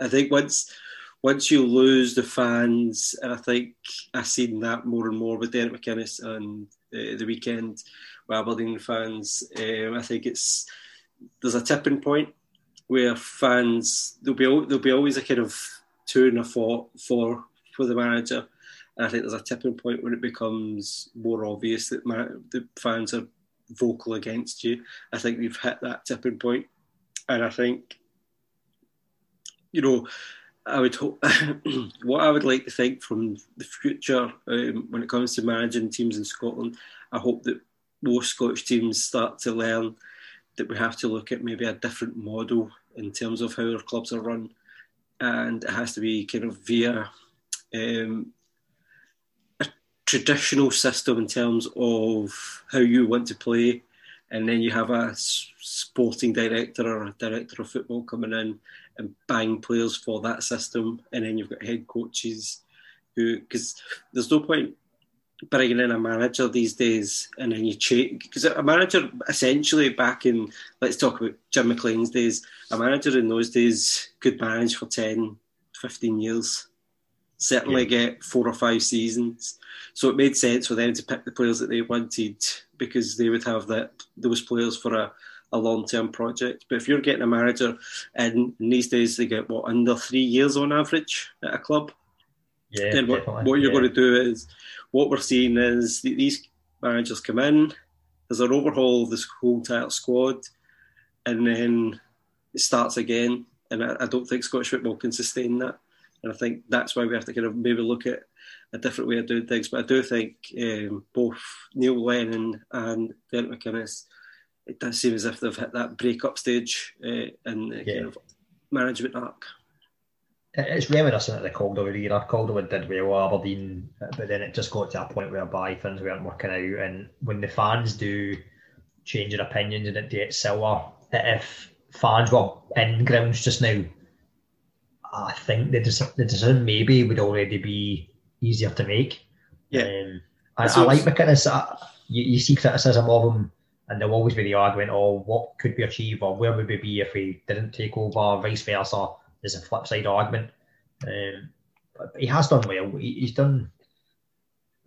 I think once once you lose the fans, and I think I've seen that more and more with Derek McInnes and uh, the weekend with Aberdeen fans. Um, I think it's there's a tipping point where fans there'll be there'll be always a kind of two and a four for for the manager. And I think there's a tipping point when it becomes more obvious that man, the fans are vocal against you. I think we've hit that tipping point. and I think you know I would hope what I would like to think from the future um, when it comes to managing teams in Scotland. I hope that more Scottish teams start to learn that we have to look at maybe a different model in terms of how our clubs are run, and it has to be kind of via um, traditional system in terms of how you want to play, and then you have a sporting director or a director of football coming in and buying players for that system, and then you've got head coaches who because there's no point bringing in a manager these days and then you change because a manager essentially back in let's talk about Jim McLean's days a manager in those days could manage for 10 15 years certainly yeah. get four or five seasons so it made sense for them to pick the players that they wanted because they would have that those players for a a long term project. But if you're getting a manager, and these days they get what under three years on average at a club, yeah, then what, what you're yeah. going to do is what we're seeing is these managers come in, there's an overhaul of this whole entire squad, and then it starts again. And I, I don't think Scottish football can sustain that. And I think that's why we have to kind of maybe look at a different way of doing things. But I do think um, both Neil Lennon and Derek McInnes it does seem as if they've hit that breakup stage uh, in the yeah. kind of management arc. It's reminiscent of the Calderwood era. Calderwood did well Aberdeen, but then it just got to a point whereby things weren't working out. And when the fans do change their opinions and it gets sour, if fans were in grounds just now, I think the, the decision maybe would already be easier to make. Yeah. Um, I, I, like McInnes. I, you, you see criticism of him and there'll always be the argument, oh, what could be achieved or where would we be if we didn't take over, vice versa. There's a flip side argument. Um, but he has done well. He, he's done.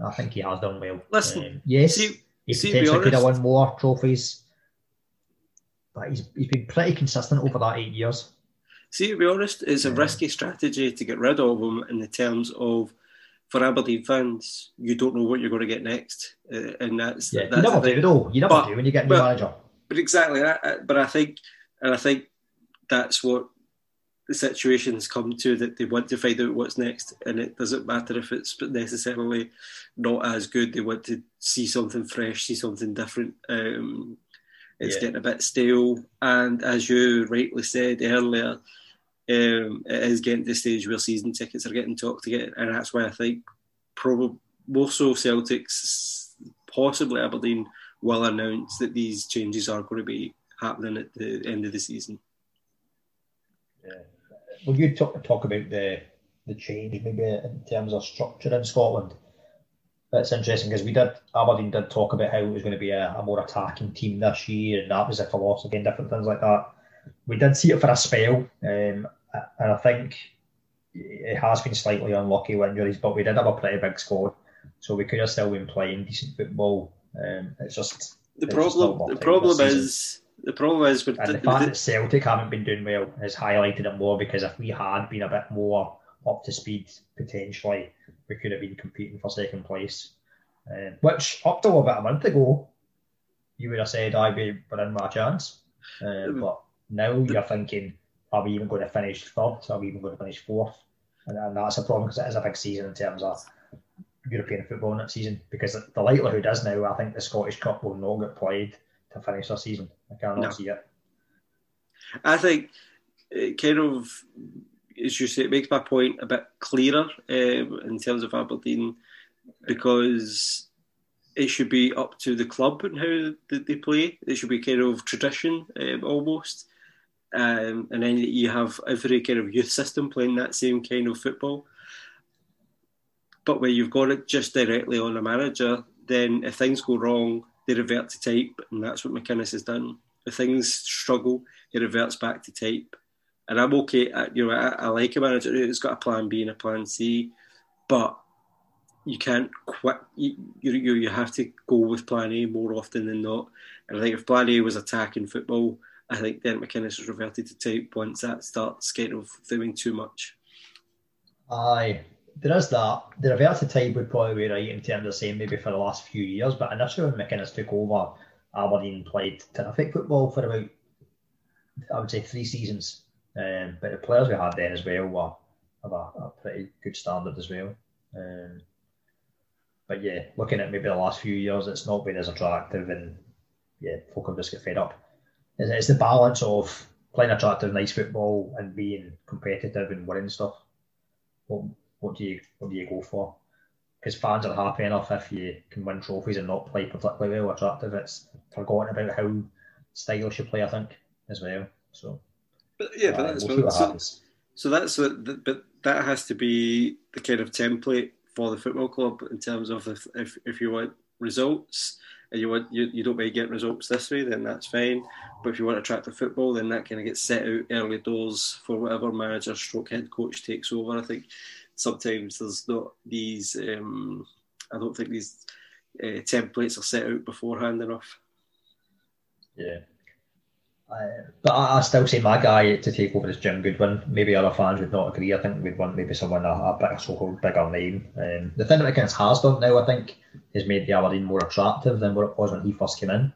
I think he has done well. Listen, um, yes, see, he see, potentially could have won more trophies, but he's he's been pretty consistent over that eight years. See, to be honest, it's a risky strategy to get rid of him in the terms of for Aberdeen fans, you don't know what you're going to get next, uh, and that's yeah. That's you never do, though. You never but, do when you get a new but, manager. But exactly, but I think, and I think that's what the situations come to that they want to find out what's next, and it doesn't matter if it's necessarily not as good. They want to see something fresh, see something different. Um, it's yeah. getting a bit stale, and as you rightly said earlier um, it is getting to the stage where season tickets are getting talked to get, and that's why I think probably more so Celtics, possibly Aberdeen, will announce that these changes are going to be happening at the end of the season. Yeah. Will you talk talk about the the change maybe in terms of structure in Scotland? That's interesting because we did Aberdeen did talk about how it was going to be a, a more attacking team this year, and that was a philosophy and different things like that. We did see it for a spell. Um, and I think it has been slightly unlucky with injuries, but we did have a pretty big squad, so we could have still been playing decent football. Um, it's just the problem. the problem is the problem is with and the, the fact that Celtic haven't been doing well has highlighted it more because if we had been a bit more up to speed, potentially we could have been competing for second place. Um, which up to about a month ago, you would have said I'd be within my chance, uh, but now you're thinking are we even going to finish third? Are we even going to finish fourth? And, and that's a problem because it is a big season in terms of European football next season. Because the likelihood is now, I think the Scottish Cup will not get played to finish the season. I cannot no. see it. I think it kind of as you say, it makes my point a bit clearer um, in terms of Aberdeen because it should be up to the club and how they play. It should be kind of tradition um, almost. Um, and then you have every kind of youth system playing that same kind of football. But when you've got it just directly on a manager, then if things go wrong, they revert to type, and that's what McInnes has done. If things struggle, he reverts back to type. And I'm okay. You know, I, I like a manager who's got a plan B and a plan C, but you can't quit. You, you you have to go with plan A more often than not. And I think if plan A was attacking football, I think then McInnes has reverted to type once that starts of doing too much. Aye, there is that. The revert to type would probably be right in terms of saying maybe for the last few years, but initially when McInnes took over, Aberdeen played terrific football for about, I would say, three seasons. Um, but the players we had then as well were of a, a pretty good standard as well. Um, but yeah, looking at maybe the last few years, it's not been as attractive, and yeah, folk have just get fed up. It's, it's the balance of playing attractive, nice football and being competitive and winning stuff. What, what do you what do you go for? Because fans are happy enough if you can win trophies and not play particularly well attractive. It's forgotten about how stylish you play, I think, as well. So, but yeah, but that's we'll so, so, that's what, but that has to be the kind of template for the football club in terms of if if, if you want results and you want you, you don't maybe get results this way, then that's fine. But if you want attractive football, then that kind of gets set out early doors for whatever manager stroke head coach takes over. I think sometimes there's not these. Um, I don't think these uh, templates are set out beforehand enough. Yeah. But I, I, still say my guy to take over is Jim Goodwin. Maybe other fans would not agree. I think we'd want maybe someone a, a bit so-called bigger name. Um, the thing that McInnes has done now, I think, has made the Aberdeen more attractive than what it was when he first came in.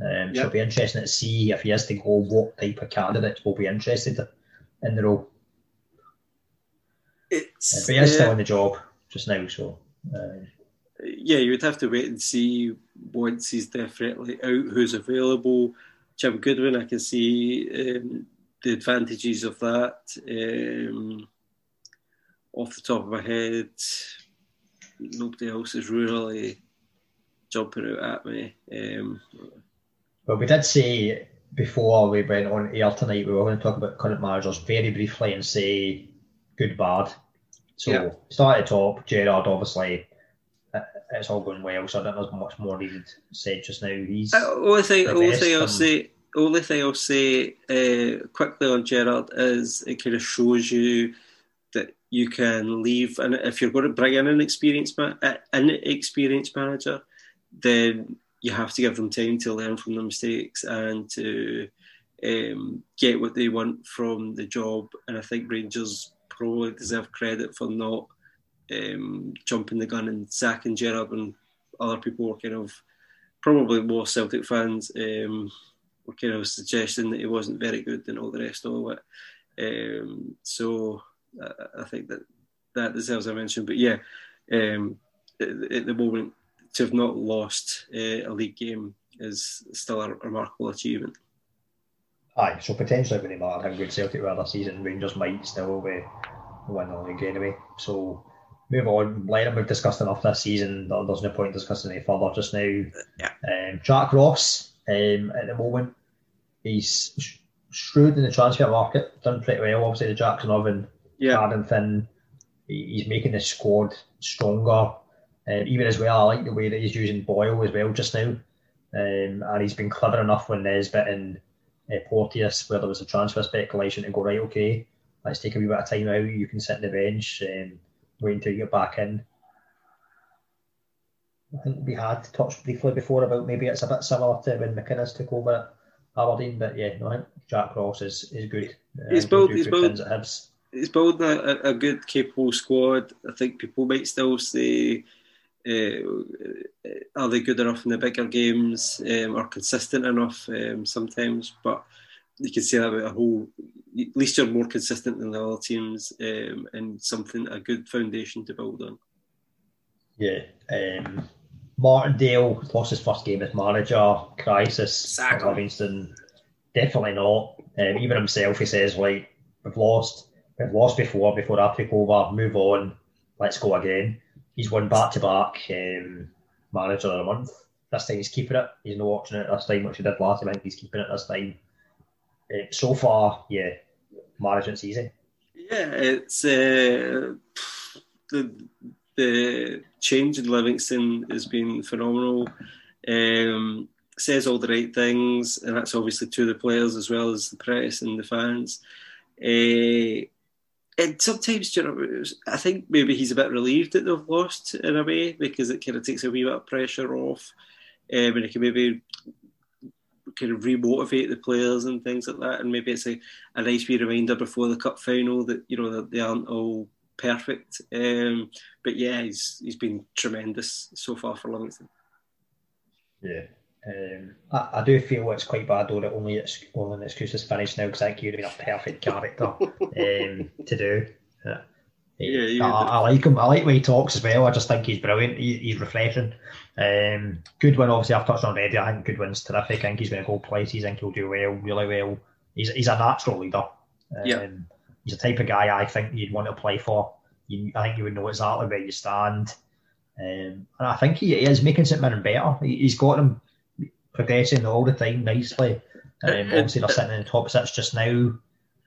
Um, yep. So it'll be interesting to see if he has to go, what type of candidates will be interested in the role. It's, uh, but he's still in the job just now, so. Uh, yeah, you would have to wait and see once he's definitely out who's available. Jim Goodwin, I can see um, the advantages of that. Um, off the top of my head, nobody else is really jumping out at me. Um, well, we did say before we went on air tonight, we were going to talk about current managers very briefly and say good, bad. So yeah. start at the top. Gerrard, obviously, it's all going well. So I don't know much more needed said just now. He's uh, only thing, only thing I'll say. Only thing I'll say uh, quickly on Gerrard is it kind of shows you that you can leave, and if you're going to bring in an experienced man, uh, an experienced manager, then you have to give them time to learn from the mistakes and to um, get what they want from the job. And I think Rangers probably deserve credit for not um, jumping the gun and sacking Gerrard when other people were kind of probably more Celtic fans um, were kind of suggesting that he wasn't very good and all the rest of it. Um, so I, I, think that that deserves a mention. But yeah, um, at, at, the moment, to have not lost uh, a league game is still a remarkable achievement. Aye, so potentially when they matter how good Celtic were this season, Rangers might still be win the league anyway. So move on. Lennon we've discussed enough this season. There's no point discussing any further just now. Yeah. Um, Jack Ross um, at the moment he's shrewd in the transfer market, done pretty well. Obviously the Jackson oven, yeah. hard and thin. He's making the squad stronger. Uh, even as well, I like the way that he's using Boyle as well just now. Um, and he's been clever enough when Nisbet and uh, Porteous, where there was a transfer speculation, to go right. Okay, let's take a wee bit of time out. You can sit on the bench and until you get back in. I think we had touched briefly before about maybe it's a bit similar to when McInnes took over at Aberdeen, but yeah, no, I think Jack Ross is, is good. He's built, he's built, he's building a, a, good, capable squad. I think people might still say uh, are they good enough in the bigger games um, or consistent enough um, sometimes? But you can say that about a whole. At least you're more consistent than the other teams, um, and something a good foundation to build on. Yeah, um, Martindale lost his first game as manager. Crisis. Livingston, definitely not. Um, even himself, he says like we've lost. we've lost before, before I took over, move on, let's go again. He's won back to back manager of the month. This time he's keeping it. He's not watching it this time, which he did last time. I think he's keeping it this time. So far, yeah, management's easy. Yeah, it's uh, the the change in Livingston has been phenomenal. Um, says all the right things, and that's obviously to the players as well as the press and the fans. Uh, and sometimes, you know, I think maybe he's a bit relieved that they've lost in a way because it kind of takes a wee bit of pressure off, um, and he can maybe kind of remotivate the players and things like that. And maybe it's a, a nice wee reminder before the cup final that you know that they aren't all perfect. Um, but yeah, he's he's been tremendous so far for Livingston. Yeah. Um, I, I, do feel it's quite bad though that only it's only an excuse is finished now because I think you'd have been a perfect character um, to do. Yeah, yeah I, I, like him. I like the way he talks as well. I just think he's brilliant. He, he's refreshing. Um, Goodwin, obviously, I've touched on already. I think Goodwin's terrific. I think he's going to go places. I think he'll do well, really well. He's, he's a natural leader. Um, yeah. He's the type of guy I think you'd want to play for. You, I think you would know exactly where you stand. Um, and I think he is making St Mirren better. He, he's got them progressing all the time nicely. Um, obviously, they're sitting in the top six just now. Um,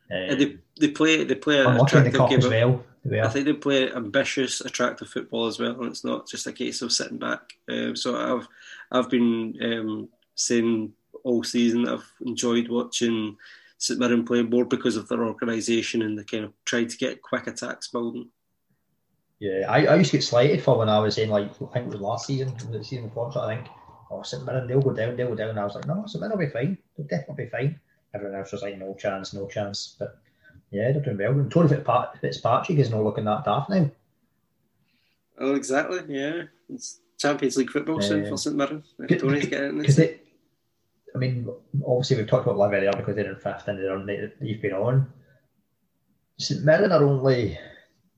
they, they play they play an attractive the game. As well. I think they play ambitious, attractive football as well, and it's not just a case of sitting back. Um, so I've I've been um, saying all season I've enjoyed watching St Mirren play more because of their organisation and the kind of trying to get quick attacks building. Yeah, I, I used to get slighted for when I was in like I think it was last season, the season before. So I think oh, St Mirren, they'll go down, they'll go down. And I was like, no, St Mirren will be fine. They'll definitely be fine. Everyone else was like, no chance, no chance. But yeah, they're doing well. And Tony Fitzpatrick is not looking that daft now. Oh, exactly. Yeah, it's Champions League football soon for St Mirren. Tony's getting it. I mean, obviously we've talked about Liv earlier because they're in fifth and they're they, they've been on. St Mirren are only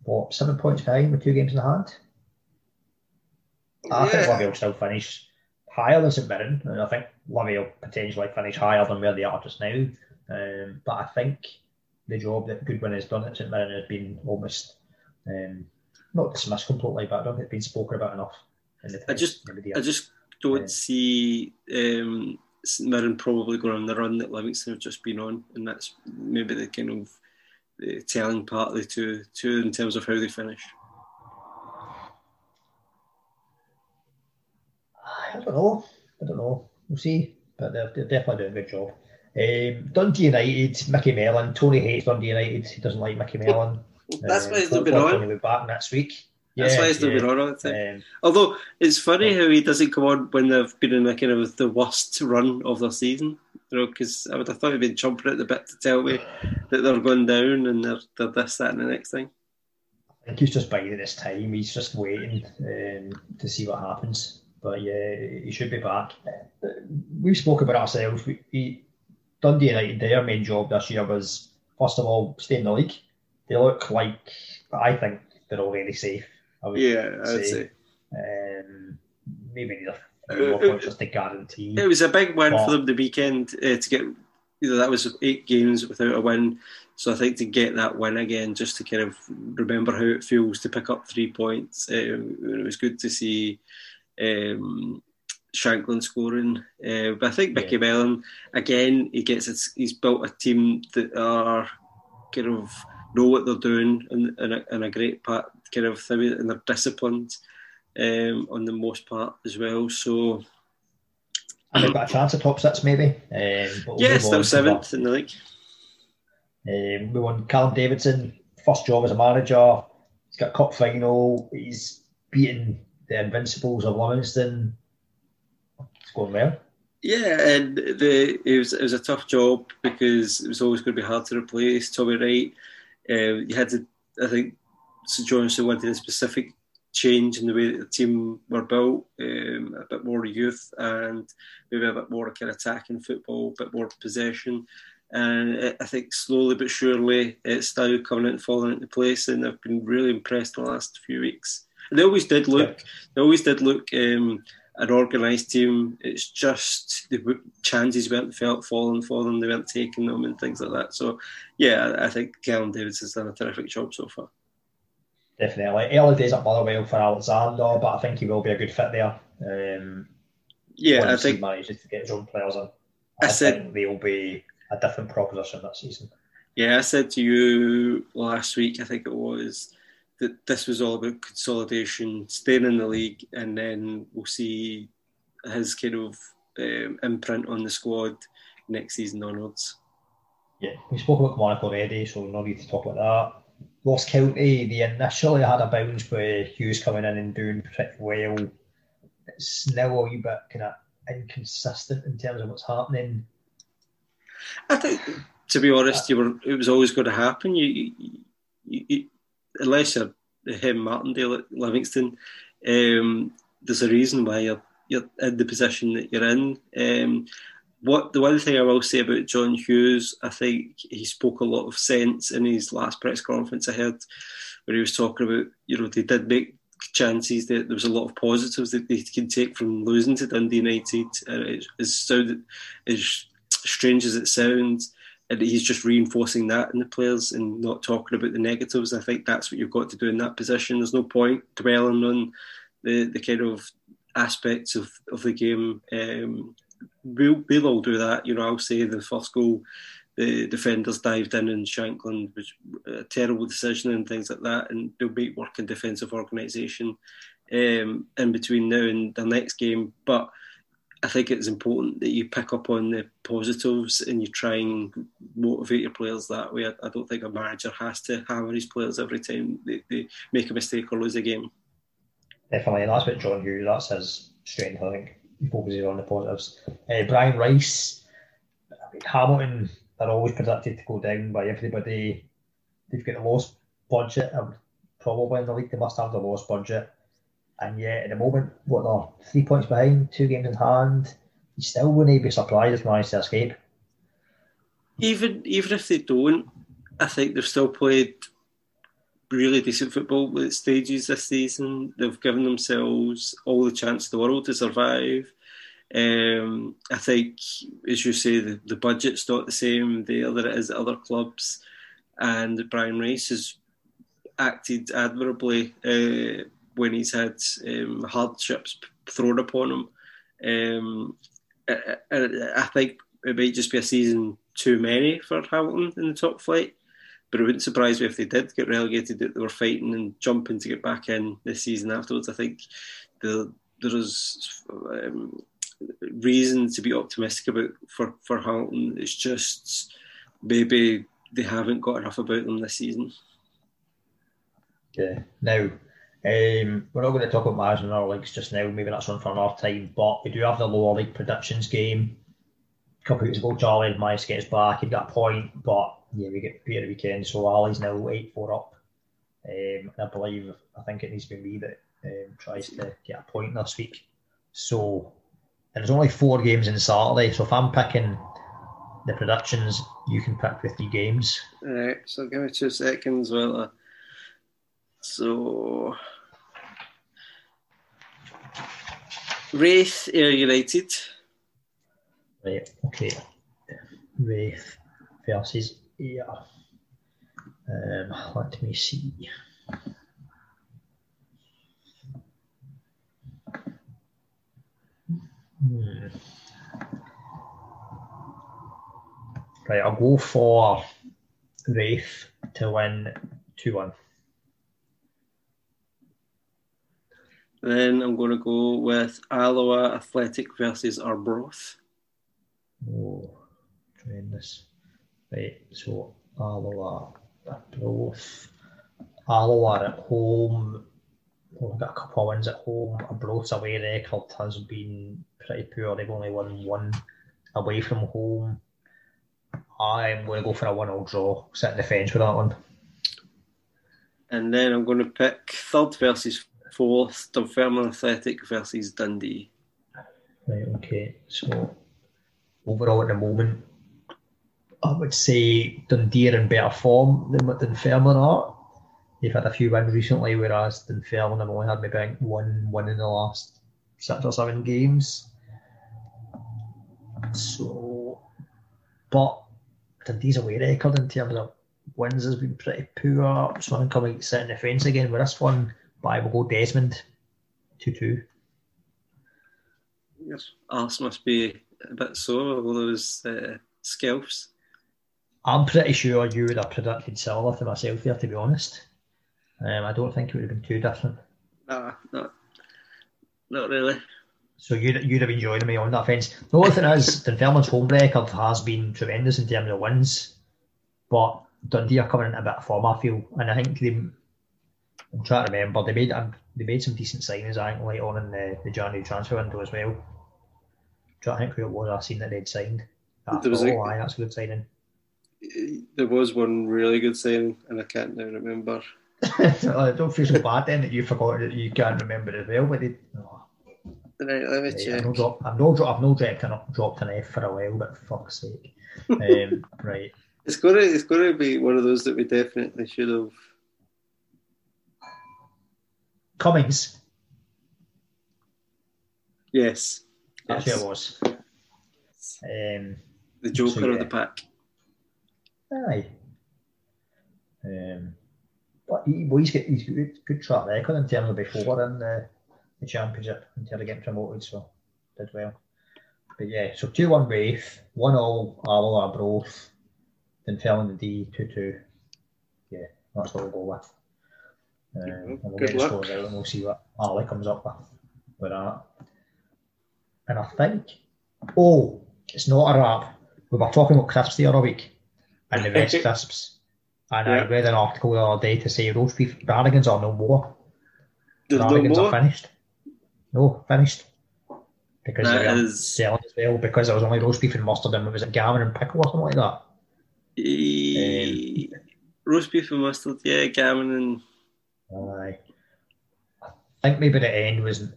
what seven points behind with two games in hand. I yeah. think Livy will still finish higher than St Mirren, and I think Livy will potentially finish higher than where they are just now. Um, but I think the job that Goodwin has done at St Mirren has been almost um, not dismissed completely, but I don't think it's been spoken about enough. I just, I just don't uh, see um, St Mirren probably going on the run that Livingston have just been on, and that's maybe the kind of the telling part of the two, two in terms of how they finish. I don't know. I don't know. We'll see. But they're, they're definitely doing a good job. Um, Dundee United, Micky Mellon. Tony hates Dundee United. He doesn't like Micky Mellon. That's um, why he's not been on. He'll be back next week. That's yeah, why he's not been on all the time. Um, Although it's funny how he doesn't come on when they've been in a kind of the worst run of their season. You know, because I would have thought he'd been chomping at the bit to tell me that they're going down and they're, they're this, that, and the next thing. I think he's just biding his time. He's just waiting um, to see what happens. But yeah, he should be back. We spoke about ourselves. We, he, Dundee United, their main job this year was first of all stay in the league. They look like I think they're already safe. I yeah, I would say. Um, maybe need a uh, just a guarantee. It was a big win but, for them the weekend uh, to get. You know, that was eight games without a win. So I think to get that win again, just to kind of remember how it feels to pick up three points, um, it was good to see um, Shankland scoring. Uh, but I think Micky yeah. Mellon, again, he gets it, he's built a team that are kind of know what they're doing in, in, a, in a great part, kind of thing, and they're disciplined um, on the most part as well. So. And they've got a chance at top six, maybe. Um, yeah, still seventh in the league. Um, we won Callum Davidson, first job as a manager. He's got a cup final. He's beaten the Invincibles of Livingston. Going well. Yeah, and the it was it was a tough job because it was always going to be hard to replace Tommy Wright. Uh, you had to, I think, St Johnstone wanted a specific change in the way that the team were built, um, a bit more youth and maybe a bit more kind of attacking football, a bit more possession. And I think slowly but surely it's now coming out and falling into place. And I've been really impressed the last few weeks. And they always did look, they always did look um, an organised team. It's just the chances weren't felt falling for them, they weren't taking them, and things like that. So, yeah, I think Callum Davids has done a terrific job so far. Definitely. Early days at Motherwell for Alexander, but I think he will be a good fit there. Um, yeah, I think he manages to get his own players in. I, I said, think they'll be a different proposition that season. Yeah, I said to you last week, I think it was, that this was all about consolidation, staying in the league, and then we'll see his kind of um, imprint on the squad next season onwards. Yeah, we spoke about Monaco already, so no need to talk about that. Ross County, they initially had a bounce with Hughes coming in and doing pretty well. It's now a wee bit kind of inconsistent in terms of what's happening. I think, to be honest, you were it was always going to happen. You, you, you unless you're him, Martindale, Livingston, um, there's a reason why you're you're in the position that you're in. Um, what the one thing I will say about John Hughes, I think he spoke a lot of sense in his last press conference I heard, where he was talking about, you know, they did make chances. That there was a lot of positives that they can take from losing to Dundee United. Uh, as as strange as it sounds, he's just reinforcing that in the players and not talking about the negatives. I think that's what you've got to do in that position. There's no point dwelling on the the kind of aspects of, of the game. Um, we'll, we'll all do that. You know, I'll say the first goal, the defenders dived in and Shankland was a terrible decision and things like that, and they'll make work in defensive organisation um, in between now and the next game. But I think it's important that you pick up on the positives and you try and motivate your players that way. I, don't think a manager has to hammer his players every time they, they make a mistake or lose a game. Definitely, and that's what John Hughes, that's his strength, I think focuses on the positives. Uh, Brian Rice, Hamilton are always predicted to go down by everybody. They've got the lowest budget, um, probably in the league. They must have the lowest budget. And yet, at the moment, what they're three points behind, two games in hand, you still wouldn't be surprised if they manage to escape. Even even if they don't, I think they've still played really decent football at stages this season. They've given themselves all the chance in the world to survive. Um, I think, as you say, the, the budget's not the same there that it is at other clubs, and Brian Rice has acted admirably uh, when he's had um, hardships thrown upon him. Um, I, I, think it might just be a season too many for Hamilton in the top flight. But it wouldn't surprise me if they did get relegated that they were fighting and jumping to get back in this season afterwards. I think the, there is um, reason to be optimistic about for, for Hamilton. It's just maybe they haven't got enough about them this season. Yeah. Now, um, we're not going to talk about managing our leagues just now. Maybe that's one for another time. But we do have the lower league predictions game. A couple of weeks ago, Charlie managed to get us back. He got a point, but yeah, we get beat at the weekend. So Ali's now eight four up. Um, and I believe I think it needs to be me that um, tries to get a point this week. So and there's only four games in Saturday. So if I'm picking the predictions, you can pick the three games. All right. So give me two seconds. Uh, so Raith Ayr United. Right. Okay. Raith versus yeah. Um, let me see. Hmm. Right, I'll go for Raith to win 2 1. Then I'm going to go with Alloa Athletic versus Arbroath. Oh, tremendous. Right, so Alloa, Arbroath. Alloa at home. We've got a couple of wins at home. Arbroath's away record has been pretty poor. They've only won one away from home. I'm going to go for a one-all draw. Sit in the fence with that one. And then I'm going to pick third versus fourth, Dunfermline Athletic versus Dundee. Right, okay. So overall at the moment, I would say Dundee are in better form than what Dunfermline are. They've had a few wins recently, whereas Dunfermline have only had maybe one win in the last six or seven games. So, but Dundee's away record in terms of wins has been pretty poor. So I'm coming sit in the fence again with this one. But I will go Desmond 2 2. Yes. Arse must be a bit sore of all those uh, scalps. I'm pretty sure you would have predicted Silva to myself there, to be honest. Um, I don't think it would have been too different. Nah, not, not really. So you'd, you'd have enjoyed me on that fence. The only thing is, Dunfermline's home record has been tremendous in terms of wins, but Dundee are coming in a bit of form, I feel, and I think they. I'm trying to remember they made um, they made some decent signings. I think late on in the, the January transfer window as well. I'm trying to think who it was I seen that they'd signed. I There was thought, a- oh, aye, that's a good signing. There was one really good signing, and I can't now remember. I don't feel so bad then that you forgot that you can't remember it as well, but they, oh, Right, let me check. I've no drop. I've no drop. I've no dropped an dropped an F for a while, but fuck's sake. Um, right. It's gonna, it's gonna be one of those that we definitely should have. Cummings. Yes, That's yes. was. Um, the Joker So, of the pack. aye. Um, but he, well, he's got he's good, good track record in terms of before in the, the championship until of getting promoted, so did well. But yeah, so two one Raith, one all Alloa Arbroath, then fell in the D two two. Yeah, that's what we'll go with. Um, and we'll Good get luck. scores out and we'll see what Ali comes up with with that. And I think, oh, it's not a wrap. We were talking about crisps the other week and the best crisps. And I read an article the other day to say roast beef Brannigan's are no more. There's no more. are finished. No, finished. Because That they were is- selling as well, because there was only roast beef and mustard and it was it gammon and pickle or something like that? E- roast beef and mustard, yeah, gammon and Aye. I think maybe the end was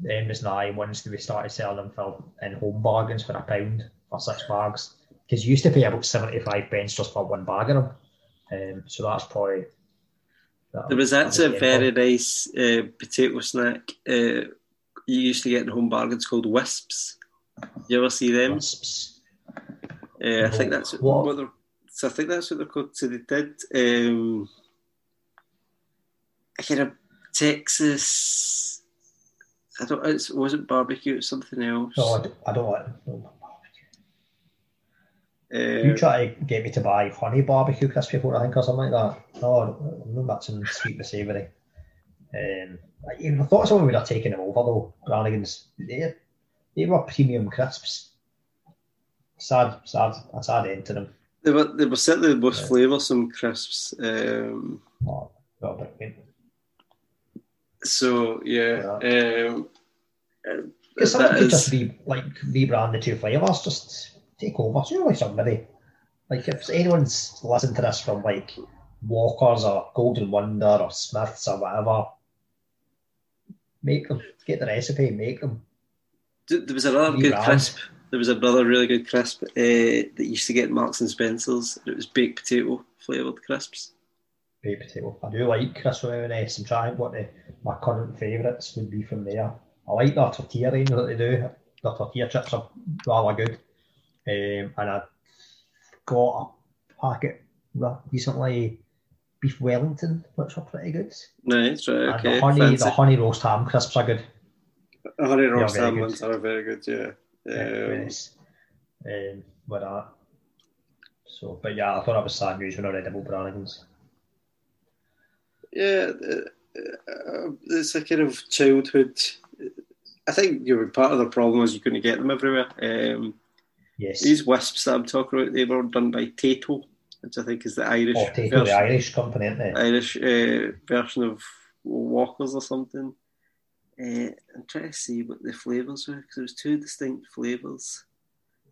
the end was nigh once we started selling them for in home bargains for a pound for six bags. Because you used to pay about seventy five pence just for one bag of them. Um, so that's probably that There was that actually a very nice uh, potato snack uh, you used to get in home bargains called Wisps. You ever see them? Wisps. Uh, I think that's What? what they're, so I think that's what they're called. So they did um, kind of Texas. I don't. It wasn't barbecue. It's something else. No, I don't, I don't like no. You Uh, try to get me to buy honey barbecue crisps before I think or something like that. No, no matching sweet and savoury. Um, I even thought someone would have taken them over though. Brannigan's they they were premium crisps. Sad, sad, a sad end to them. they were they were certainly the most Yeah. flavoursome crisps. Um, Oh, got a bit so yeah. Um, uh, that could is- just be like rebrand the two flavours, just take over. Surely somebody. Like if anyone's listened to this from like Walkers or Golden Wonder or Smiths or whatever, make them. Get the recipe, make them. There was another good crisp. There was another really good crisp uh, that used to get Marks and Spencers. It was baked potato flavoured crisps. Baked potato. I do like with M&S. I'm trying what the, my current favourites would be from there. I like their tortilla range that they do. Their tortilla chips are rather good. Um, and I got a packet recently beef Wellington, which are pretty good. Nice, right? And Okay. the honey, fancy. the honey roast ham crisps are good. The honey roast ham ones are very good. Yeah. Um, yes. Um, with that. So, but yeah, I thought it was sad news when I read about Brannigan's. Yeah, uh, uh, it's a kind of childhood. I think you know, part of the problem is you couldn't get them everywhere. Um, Yes. these wisps that I'm talking about, they were done by Tayto, which I think is the Irish Oh, Tayto, the Irish company, isn't it? Irish uh, version of Walkers or something. Uh, I'm trying to see what the flavours were because there was two distinct flavours.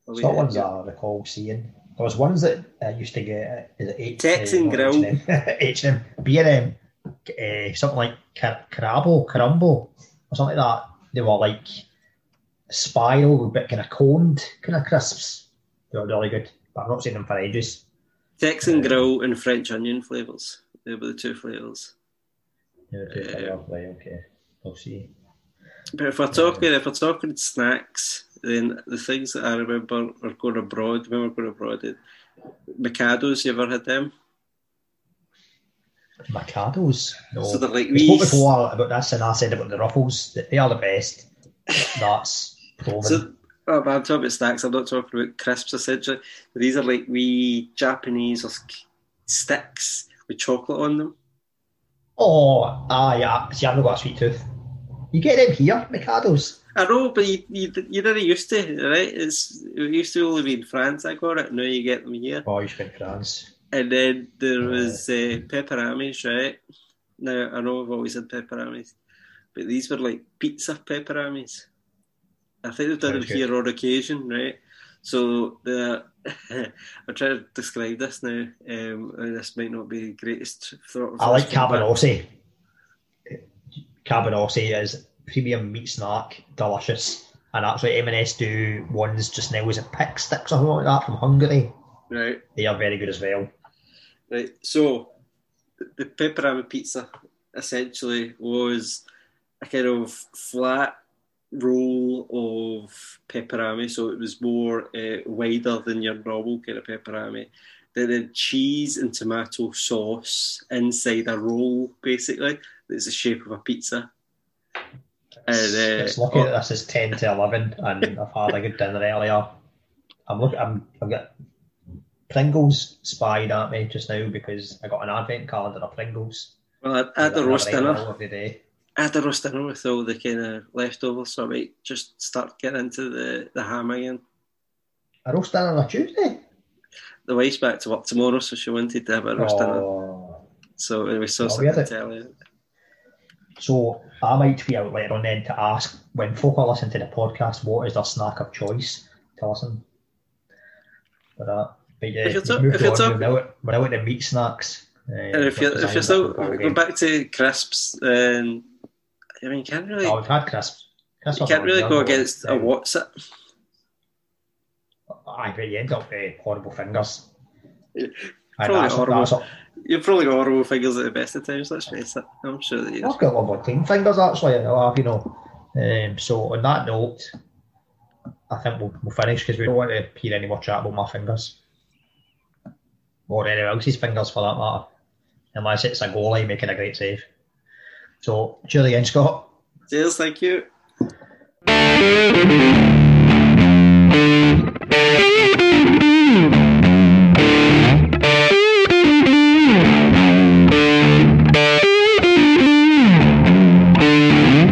Oh, wait, Scotland's yeah. I recall seeing. There was ones that I used to get. uh, Is it H? Texan uh, Grill. H&M, H&M, B&M, uh, something like Car- Carabo, Carumbo, or something like that. They were like spiral, but kind of coned kind of crisps. They were really good, but I've not seen them for ages. Texan Um, grill and French onion flavours. They were the two flavours. Yeah, okay, Yeah. okay, we'll see. But if we're talking, if we're talking snacks, then the things that I remember are going abroad. When we're going abroad, Mikados. You ever had them? Mikados. No. So they're like we spoke these- before about this, and I said about the ruffles. that They are the best. That's proven. So, oh, I'm talking about snacks. I'm not talking about crisps. Essentially, these are like wee Japanese or sticks with chocolate on them. oh, ah, yeah. See, I've not got a sweet tooth. You get them here, Mikados. I know, but you, you, you didn't used to, right? It's, it used to only be in France I got it. Now you get them here. Oh, you spent France. And then there was uh, peperamis, right? Now, I know I've always had peperamis, but these were like pizza peperamis. I think they've done it here on occasion, right? So the I'm trying to describe this now. Um, and this might not be the greatest thought. I like cabanossi. Cabanossi is premium meat snack, delicious. And actually, M&S do ones just now. Was it pick sticks or something like that from Hungary? Right, They are very good as well. Right. So the- the peperami pizza essentially was a kind of flat roll of peperami, so it was more uh, wider than your normal kind of peperami. Then had cheese and tomato sauce inside a roll, basically. That's the shape of a pizza. And, uh, it's lucky that this is ten to eleven, and I've had a good dinner earlier. I'm looking. I'm. I've got Pringles spied at me just now because I got an advent calendar of Pringles. Well, I I had a roast dinner. I had a roast dinner with all the kind of leftovers, so I might just start getting into the, the ham again. A roast dinner on a Tuesday. The wife's back to work tomorrow, so she wanted to have a roast dinner. Oh. So we saw Oh, something to tell you. So I might be out later on then to ask when folk are listening to the podcast, what is their snack of choice to listen for that. But yeah, If you're we've talk- moved if you're on. talk- We're the meat snacks. Uh, And if you're, if you're still going back to crisps, then I mean, you can't really, oh, we've had crisps. crisps you can't really go against a what's it. Aye, but you end up with horrible fingers. Yeah, probably that's, horrible. that's, You've probably got horrible fingers at the best of times. Let's face it. I'm sure that you. I've got a lot more clean fingers actually. I have, you know. Um, so on that note, I think we'll, we'll finish because we don't want to hear any more chat about my fingers or anyone else's fingers for that matter, unless it's a goalie making a great save. So cheers again, Scott. Cheers, thank you.